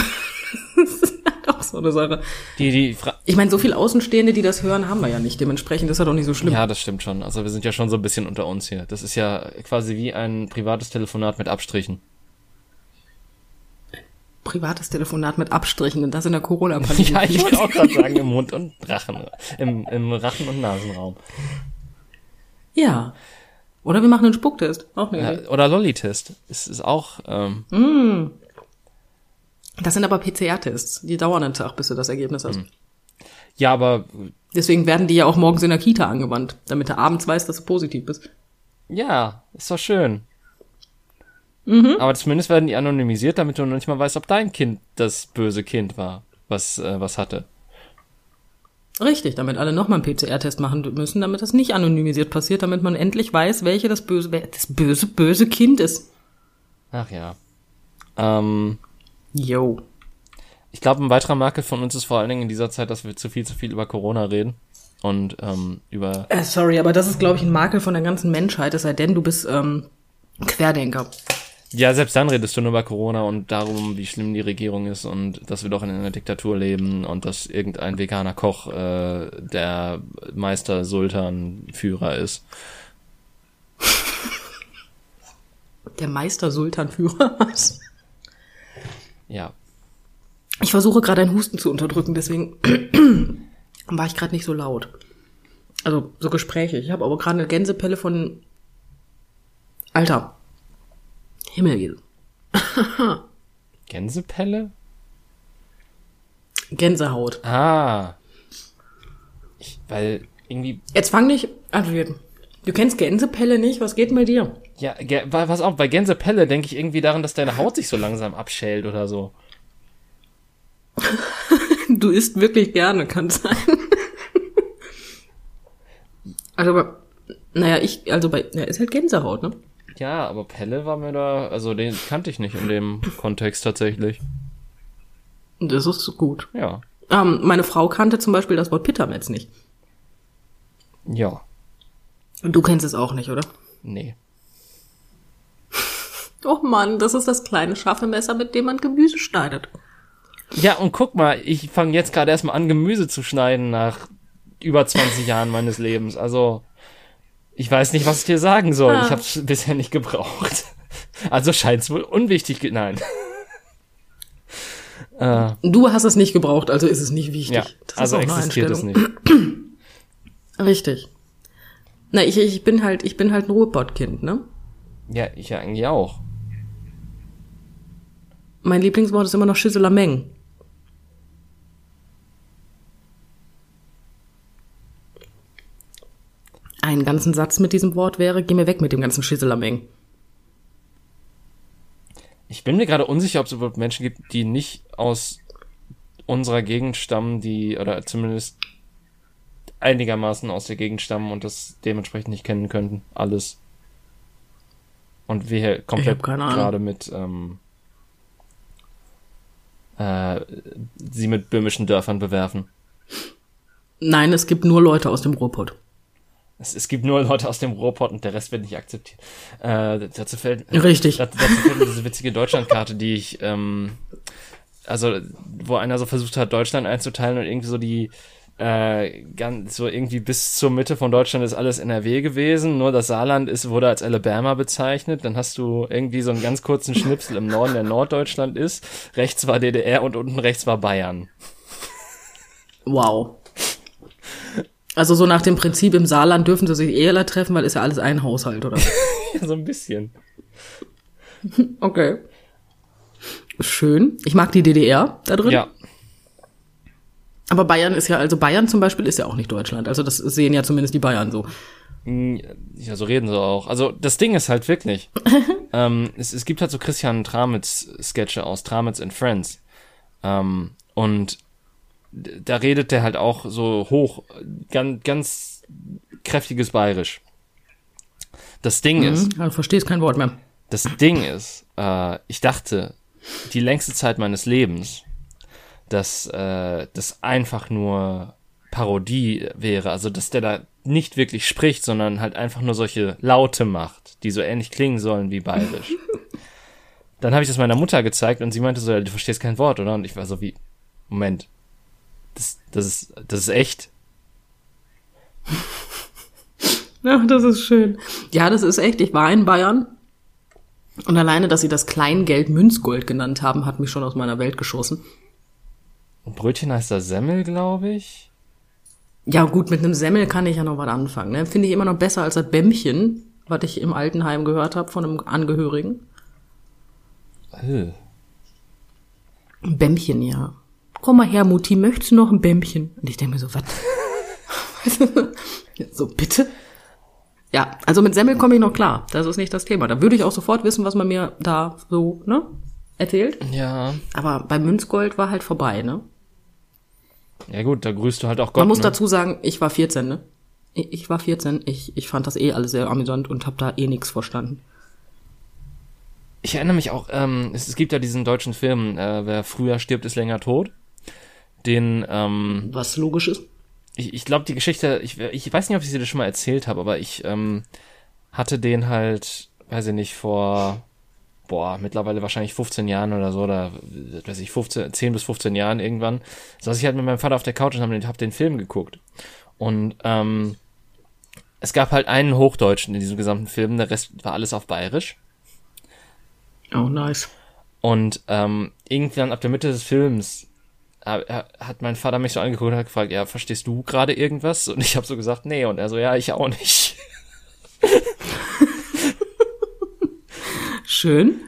Speaker 2: Auch so eine Sache.
Speaker 1: Die, die Fra
Speaker 2: ich meine, so viel Außenstehende, die das hören, haben wir ja nicht. Dementsprechend ist ja doch nicht so schlimm.
Speaker 1: Ja, das stimmt schon. Also wir sind ja schon so ein bisschen unter uns hier. Das ist ja quasi wie ein privates Telefonat mit Abstrichen.
Speaker 2: Privates Telefonat mit Abstrichen und das in der Corona-Pandemie.
Speaker 1: ja, ich wollte auch gerade sagen, im Mund und Rachen. Im, Im Rachen- und Nasenraum.
Speaker 2: Ja. Oder wir machen einen Spucktest. Auch
Speaker 1: eine ja, Oder Lolli-Test. Ist, ist auch. Ähm,
Speaker 2: mm. Das sind aber PCR-Tests. Die dauern einen Tag, bis du das Ergebnis hast. Hm.
Speaker 1: Ja, aber.
Speaker 2: Deswegen werden die ja auch morgens in der Kita angewandt, damit du abends weißt, dass du positiv bist.
Speaker 1: Ja, ist doch schön. Mhm. Aber zumindest werden die anonymisiert, damit du noch nicht mal weißt, ob dein Kind das böse Kind war, was, äh, was hatte.
Speaker 2: Richtig, damit alle nochmal einen PCR-Test machen müssen, damit das nicht anonymisiert passiert, damit man endlich weiß, welche das böse, das böse, böse Kind ist.
Speaker 1: Ach ja. Ähm,
Speaker 2: Yo.
Speaker 1: Ich glaube, ein weiterer Makel von uns ist vor allen Dingen in dieser Zeit, dass wir zu viel, zu viel über Corona reden. Und ähm, über.
Speaker 2: Äh, sorry, aber das ist, glaube ich, ein Makel von der ganzen Menschheit, es sei denn, du bist ähm, Querdenker.
Speaker 1: Ja, selbst dann redest du nur über Corona und darum, wie schlimm die Regierung ist und dass wir doch in einer Diktatur leben und dass irgendein veganer Koch äh, der Meister Sultan Führer ist.
Speaker 2: Der Meister Sultan Führer?
Speaker 1: Ja.
Speaker 2: Ich versuche gerade einen Husten zu unterdrücken, deswegen war ich gerade nicht so laut. Also so gesprächig. Ich habe aber gerade eine Gänsepelle von Alter. Himmel.
Speaker 1: Gänsepelle?
Speaker 2: Gänsehaut.
Speaker 1: Ah. Ich, weil irgendwie.
Speaker 2: Jetzt fang nicht an. Du kennst Gänsepelle nicht? Was geht mit dir?
Speaker 1: Ja, was auch, bei Gänsepelle denke ich irgendwie daran, dass deine Haut sich so langsam abschält oder so.
Speaker 2: du isst wirklich gerne, kann sein. also, aber, naja, ich, also bei, ja, ist halt Gänsehaut, ne?
Speaker 1: Ja, aber Pelle war mir da, also den kannte ich nicht in dem Kontext tatsächlich.
Speaker 2: Das ist gut.
Speaker 1: Ja.
Speaker 2: Ähm, meine Frau kannte zum Beispiel das Wort Pittermetz nicht.
Speaker 1: Ja.
Speaker 2: Und du kennst es auch nicht, oder?
Speaker 1: Nee.
Speaker 2: Oh Mann, das ist das kleine scharfe Messer, mit dem man Gemüse schneidet.
Speaker 1: Ja, und guck mal, ich fange jetzt gerade erstmal an, Gemüse zu schneiden nach über 20 Jahren meines Lebens. Also, ich weiß nicht, was ich dir sagen soll. Ah. Ich habe es bisher nicht gebraucht. Also scheint es wohl unwichtig. Nein.
Speaker 2: äh, du hast es nicht gebraucht, also ist es nicht wichtig.
Speaker 1: Ja, das also existiert es nicht.
Speaker 2: Richtig. Na, ich, ich bin halt, ich bin halt ein Ruhrpottkind, ne?
Speaker 1: Ja, ich ja eigentlich auch.
Speaker 2: Mein Lieblingswort ist immer noch Schüsselameng. Einen ganzen Satz mit diesem Wort wäre, geh mir weg mit dem ganzen Schüsselameng.
Speaker 1: Ich bin mir gerade unsicher, ob es überhaupt Menschen gibt, die nicht aus unserer Gegend stammen, die, oder zumindest einigermaßen aus der Gegend stammen und das dementsprechend nicht kennen könnten. Alles. Und wir hier komplett gerade mit ähm, äh, sie mit böhmischen Dörfern bewerfen.
Speaker 2: Nein, es gibt nur Leute aus dem Ruhrpott.
Speaker 1: Es, es gibt nur Leute aus dem Ruhrpott und der Rest wird nicht akzeptiert. Äh, dazu fällt,
Speaker 2: Richtig.
Speaker 1: Dazu, dazu fällt diese witzige Deutschlandkarte, die ich, ähm, also wo einer so versucht hat, Deutschland einzuteilen und irgendwie so die äh, ganz so irgendwie bis zur Mitte von Deutschland ist alles NRW gewesen, nur das Saarland ist, wurde als Alabama bezeichnet. Dann hast du irgendwie so einen ganz kurzen Schnipsel im Norden, der Norddeutschland ist. Rechts war DDR und unten rechts war Bayern.
Speaker 2: Wow. Also so nach dem Prinzip, im Saarland dürfen sie sich eher treffen, weil ist ja alles ein Haushalt, oder?
Speaker 1: ja, so ein bisschen.
Speaker 2: Okay. Schön. Ich mag die DDR da drin.
Speaker 1: Ja,
Speaker 2: aber Bayern ist ja, also Bayern zum Beispiel ist ja auch nicht Deutschland. Also das sehen ja zumindest die Bayern so.
Speaker 1: Hm, ja, so reden sie auch. Also das Ding ist halt wirklich, ähm, es, es gibt halt so Christian Tramitz-Sketche aus Tramitz and Friends. Ähm, und da redet der halt auch so hoch, ganz, ganz kräftiges Bayerisch. Das Ding mhm, ist.
Speaker 2: Du verstehst kein Wort mehr.
Speaker 1: Das Ding ist, äh, ich dachte, die längste Zeit meines Lebens, dass äh, das einfach nur Parodie wäre. Also, dass der da nicht wirklich spricht, sondern halt einfach nur solche Laute macht, die so ähnlich klingen sollen wie bayerisch. Dann habe ich das meiner Mutter gezeigt und sie meinte so, du verstehst kein Wort, oder? Und ich war so wie, Moment, das, das ist, das ist echt.
Speaker 2: Ja, das ist schön. Ja, das ist echt. Ich war in Bayern. Und alleine, dass sie das Kleingeld Münzgold genannt haben, hat mich schon aus meiner Welt geschossen.
Speaker 1: Brötchen heißt da Semmel, glaube ich.
Speaker 2: Ja, gut, mit einem Semmel kann ich ja noch was anfangen. Ne? Finde ich immer noch besser als das Bämmchen, was ich im Altenheim gehört habe von einem Angehörigen.
Speaker 1: Äh.
Speaker 2: Ein Bämmchen, ja. Komm mal her, Mutti, möchtest du noch ein Bämmchen? Und ich denke mir so, was? so, bitte? Ja, also mit Semmel komme ich noch klar. Das ist nicht das Thema. Da würde ich auch sofort wissen, was man mir da so, ne, erzählt.
Speaker 1: Ja.
Speaker 2: Aber bei Münzgold war halt vorbei, ne?
Speaker 1: Ja gut, da grüßt du halt auch Gott.
Speaker 2: Man muss
Speaker 1: ne?
Speaker 2: dazu sagen, ich war 14, ne? Ich, war 14, ich, ich fand das eh alles sehr amüsant und hab da eh nichts verstanden.
Speaker 1: Ich erinnere mich auch, ähm, es, es gibt ja diesen deutschen Film, äh, wer früher stirbt, ist länger tot. Den, ähm,
Speaker 2: Was logisch ist.
Speaker 1: Ich, ich glaube, die Geschichte, ich, ich weiß nicht, ob ich sie dir schon mal erzählt habe, aber ich ähm, hatte den halt, weiß ich nicht, vor boah, mittlerweile wahrscheinlich 15 Jahren oder so, oder weiß ich, 15, 10 bis 15 Jahren irgendwann, saß ich halt mit meinem Vater auf der Couch und hab den, hab den Film geguckt. Und ähm, es gab halt einen Hochdeutschen in diesem gesamten Film, der Rest war alles auf Bayerisch.
Speaker 2: Oh, nice.
Speaker 1: Und ähm, irgendwann ab der Mitte des Films hat mein Vater mich so angeguckt und hat gefragt, ja, verstehst du gerade irgendwas? Und ich habe so gesagt, nee. Und er so, ja, ich auch nicht.
Speaker 2: Schön.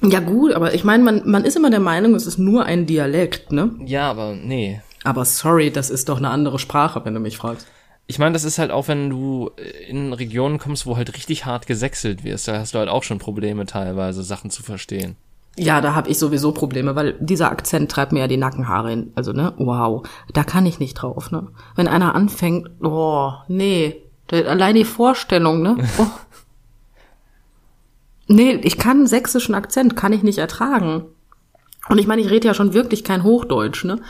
Speaker 2: Ja gut, aber ich meine, man, man ist immer der Meinung, es ist nur ein Dialekt, ne?
Speaker 1: Ja, aber nee.
Speaker 2: Aber sorry, das ist doch eine andere Sprache, wenn du mich fragst.
Speaker 1: Ich meine, das ist halt auch, wenn du in Regionen kommst, wo halt richtig hart gesächselt wirst, da hast du halt auch schon Probleme teilweise, Sachen zu verstehen.
Speaker 2: Ja, da habe ich sowieso Probleme, weil dieser Akzent treibt mir ja die Nackenhaare hin. Also, ne, wow, da kann ich nicht drauf, ne? Wenn einer anfängt, oh, nee, allein die Vorstellung, ne? Oh. Nee, ich kann einen sächsischen Akzent, kann ich nicht ertragen. Und ich meine, ich rede ja schon wirklich kein Hochdeutsch, ne?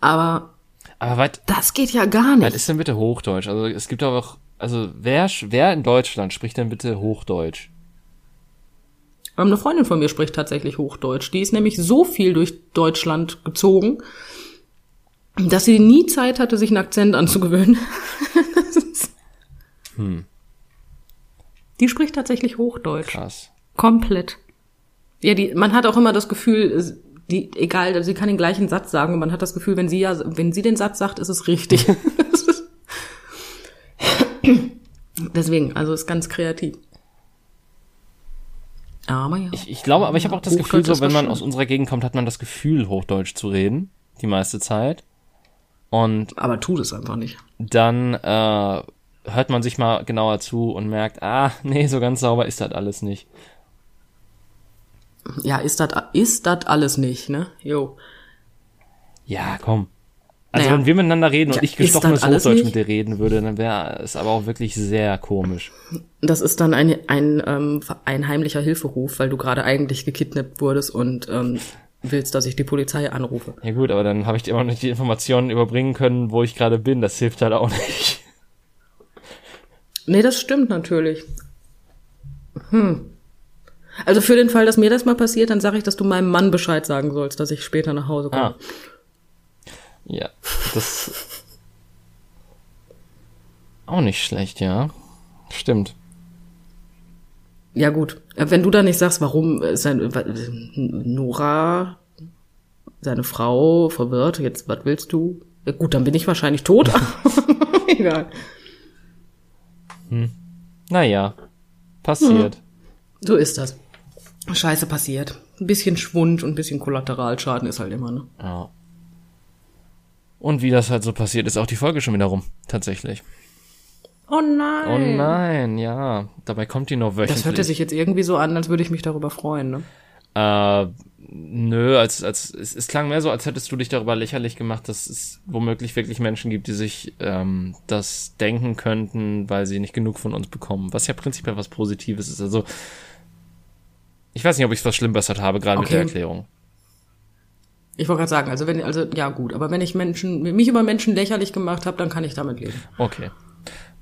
Speaker 2: Aber,
Speaker 1: aber weit,
Speaker 2: das geht ja gar nicht.
Speaker 1: Was ist denn bitte Hochdeutsch? Also es gibt aber auch, also wer, wer in Deutschland spricht denn bitte Hochdeutsch?
Speaker 2: Eine Freundin von mir spricht tatsächlich Hochdeutsch. Die ist nämlich so viel durch Deutschland gezogen, dass sie nie Zeit hatte, sich einen Akzent anzugewöhnen. hm. Die spricht tatsächlich Hochdeutsch.
Speaker 1: Krass.
Speaker 2: Komplett. Ja, die, man hat auch immer das Gefühl, die, egal, sie kann den gleichen Satz sagen und man hat das Gefühl, wenn sie ja, wenn sie den Satz sagt, ist es richtig. Deswegen, also ist ganz kreativ.
Speaker 1: Aber ja. Ich, ich glaube, aber ich habe auch das Gefühl, so wenn man aus unserer Gegend kommt, hat man das Gefühl, Hochdeutsch zu reden, die meiste Zeit. Und
Speaker 2: aber tut es einfach nicht.
Speaker 1: Dann äh, hört man sich mal genauer zu und merkt, ah, nee, so ganz sauber ist das alles nicht.
Speaker 2: Ja, ist das ist das alles nicht, ne? Jo.
Speaker 1: Ja, komm. Also naja. wenn wir miteinander reden und ja, ich gestochenes Hochdeutsch mit dir reden würde, dann wäre es aber auch wirklich sehr komisch.
Speaker 2: Das ist dann ein, ein, ähm, ein heimlicher Hilferuf, weil du gerade eigentlich gekidnappt wurdest und ähm, willst, dass ich die Polizei anrufe.
Speaker 1: Ja gut, aber dann habe ich dir immer noch nicht die Informationen überbringen können, wo ich gerade bin. Das hilft halt auch nicht.
Speaker 2: Nee, das stimmt natürlich. Hm. Also für den Fall, dass mir das mal passiert, dann sage ich, dass du meinem Mann Bescheid sagen sollst, dass ich später nach Hause komme. Ah.
Speaker 1: Ja, das auch nicht schlecht, ja. Stimmt.
Speaker 2: Ja gut, wenn du da nicht sagst, warum sein, Nora, seine Frau, verwirrt, jetzt, was willst du? Gut, dann bin ich wahrscheinlich tot. Egal.
Speaker 1: Hm. Naja, passiert. Hm.
Speaker 2: So ist das. Scheiße passiert. Ein bisschen Schwund und ein bisschen Kollateralschaden ist halt immer, ne?
Speaker 1: Ja. Und wie das halt so passiert, ist auch die Folge schon wieder rum. Tatsächlich.
Speaker 2: Oh nein.
Speaker 1: Oh nein, ja. Dabei kommt die noch wöchentlich.
Speaker 2: Das hörte sich jetzt irgendwie so an, als würde ich mich darüber freuen, ne?
Speaker 1: Äh, nö, als, als, es, es klang mehr so, als hättest du dich darüber lächerlich gemacht, dass es womöglich wirklich Menschen gibt, die sich ähm, das denken könnten, weil sie nicht genug von uns bekommen. Was ja prinzipiell was Positives ist. Also, ich weiß nicht, ob ich es was schlimm habe, gerade okay. mit der Erklärung.
Speaker 2: Ich wollte gerade sagen, also wenn, also ja gut, aber wenn ich Menschen, mich über Menschen lächerlich gemacht habe, dann kann ich damit leben.
Speaker 1: Okay,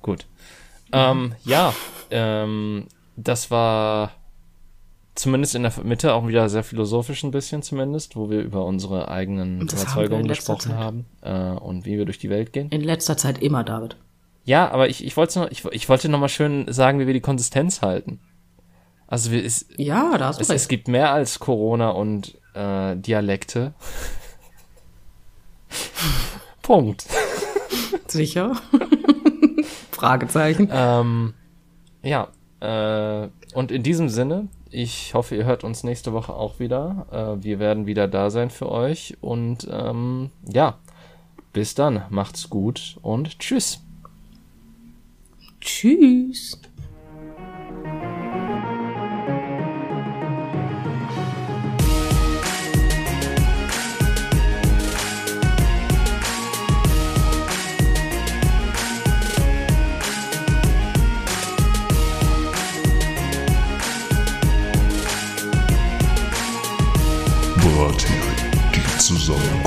Speaker 1: gut. Ähm, ja, ähm, das war zumindest in der Mitte auch wieder sehr philosophisch ein bisschen zumindest, wo wir über unsere eigenen Überzeugungen gesprochen Zeit. haben äh, und wie wir durch die Welt gehen.
Speaker 2: In letzter Zeit immer, David.
Speaker 1: Ja, aber ich, ich wollte noch, ich, ich wollte noch mal schön sagen, wie wir die Konsistenz halten. Also wir, es,
Speaker 2: ja, da hast
Speaker 1: du es, recht. es gibt mehr als Corona und äh, Dialekte. Punkt.
Speaker 2: Sicher? Fragezeichen.
Speaker 1: Ähm, ja, äh, und in diesem Sinne, ich hoffe, ihr hört uns nächste Woche auch wieder. Äh, wir werden wieder da sein für euch. Und ähm, ja, bis dann. Macht's gut und tschüss.
Speaker 2: Tschüss.
Speaker 3: Die Zusammenkunft.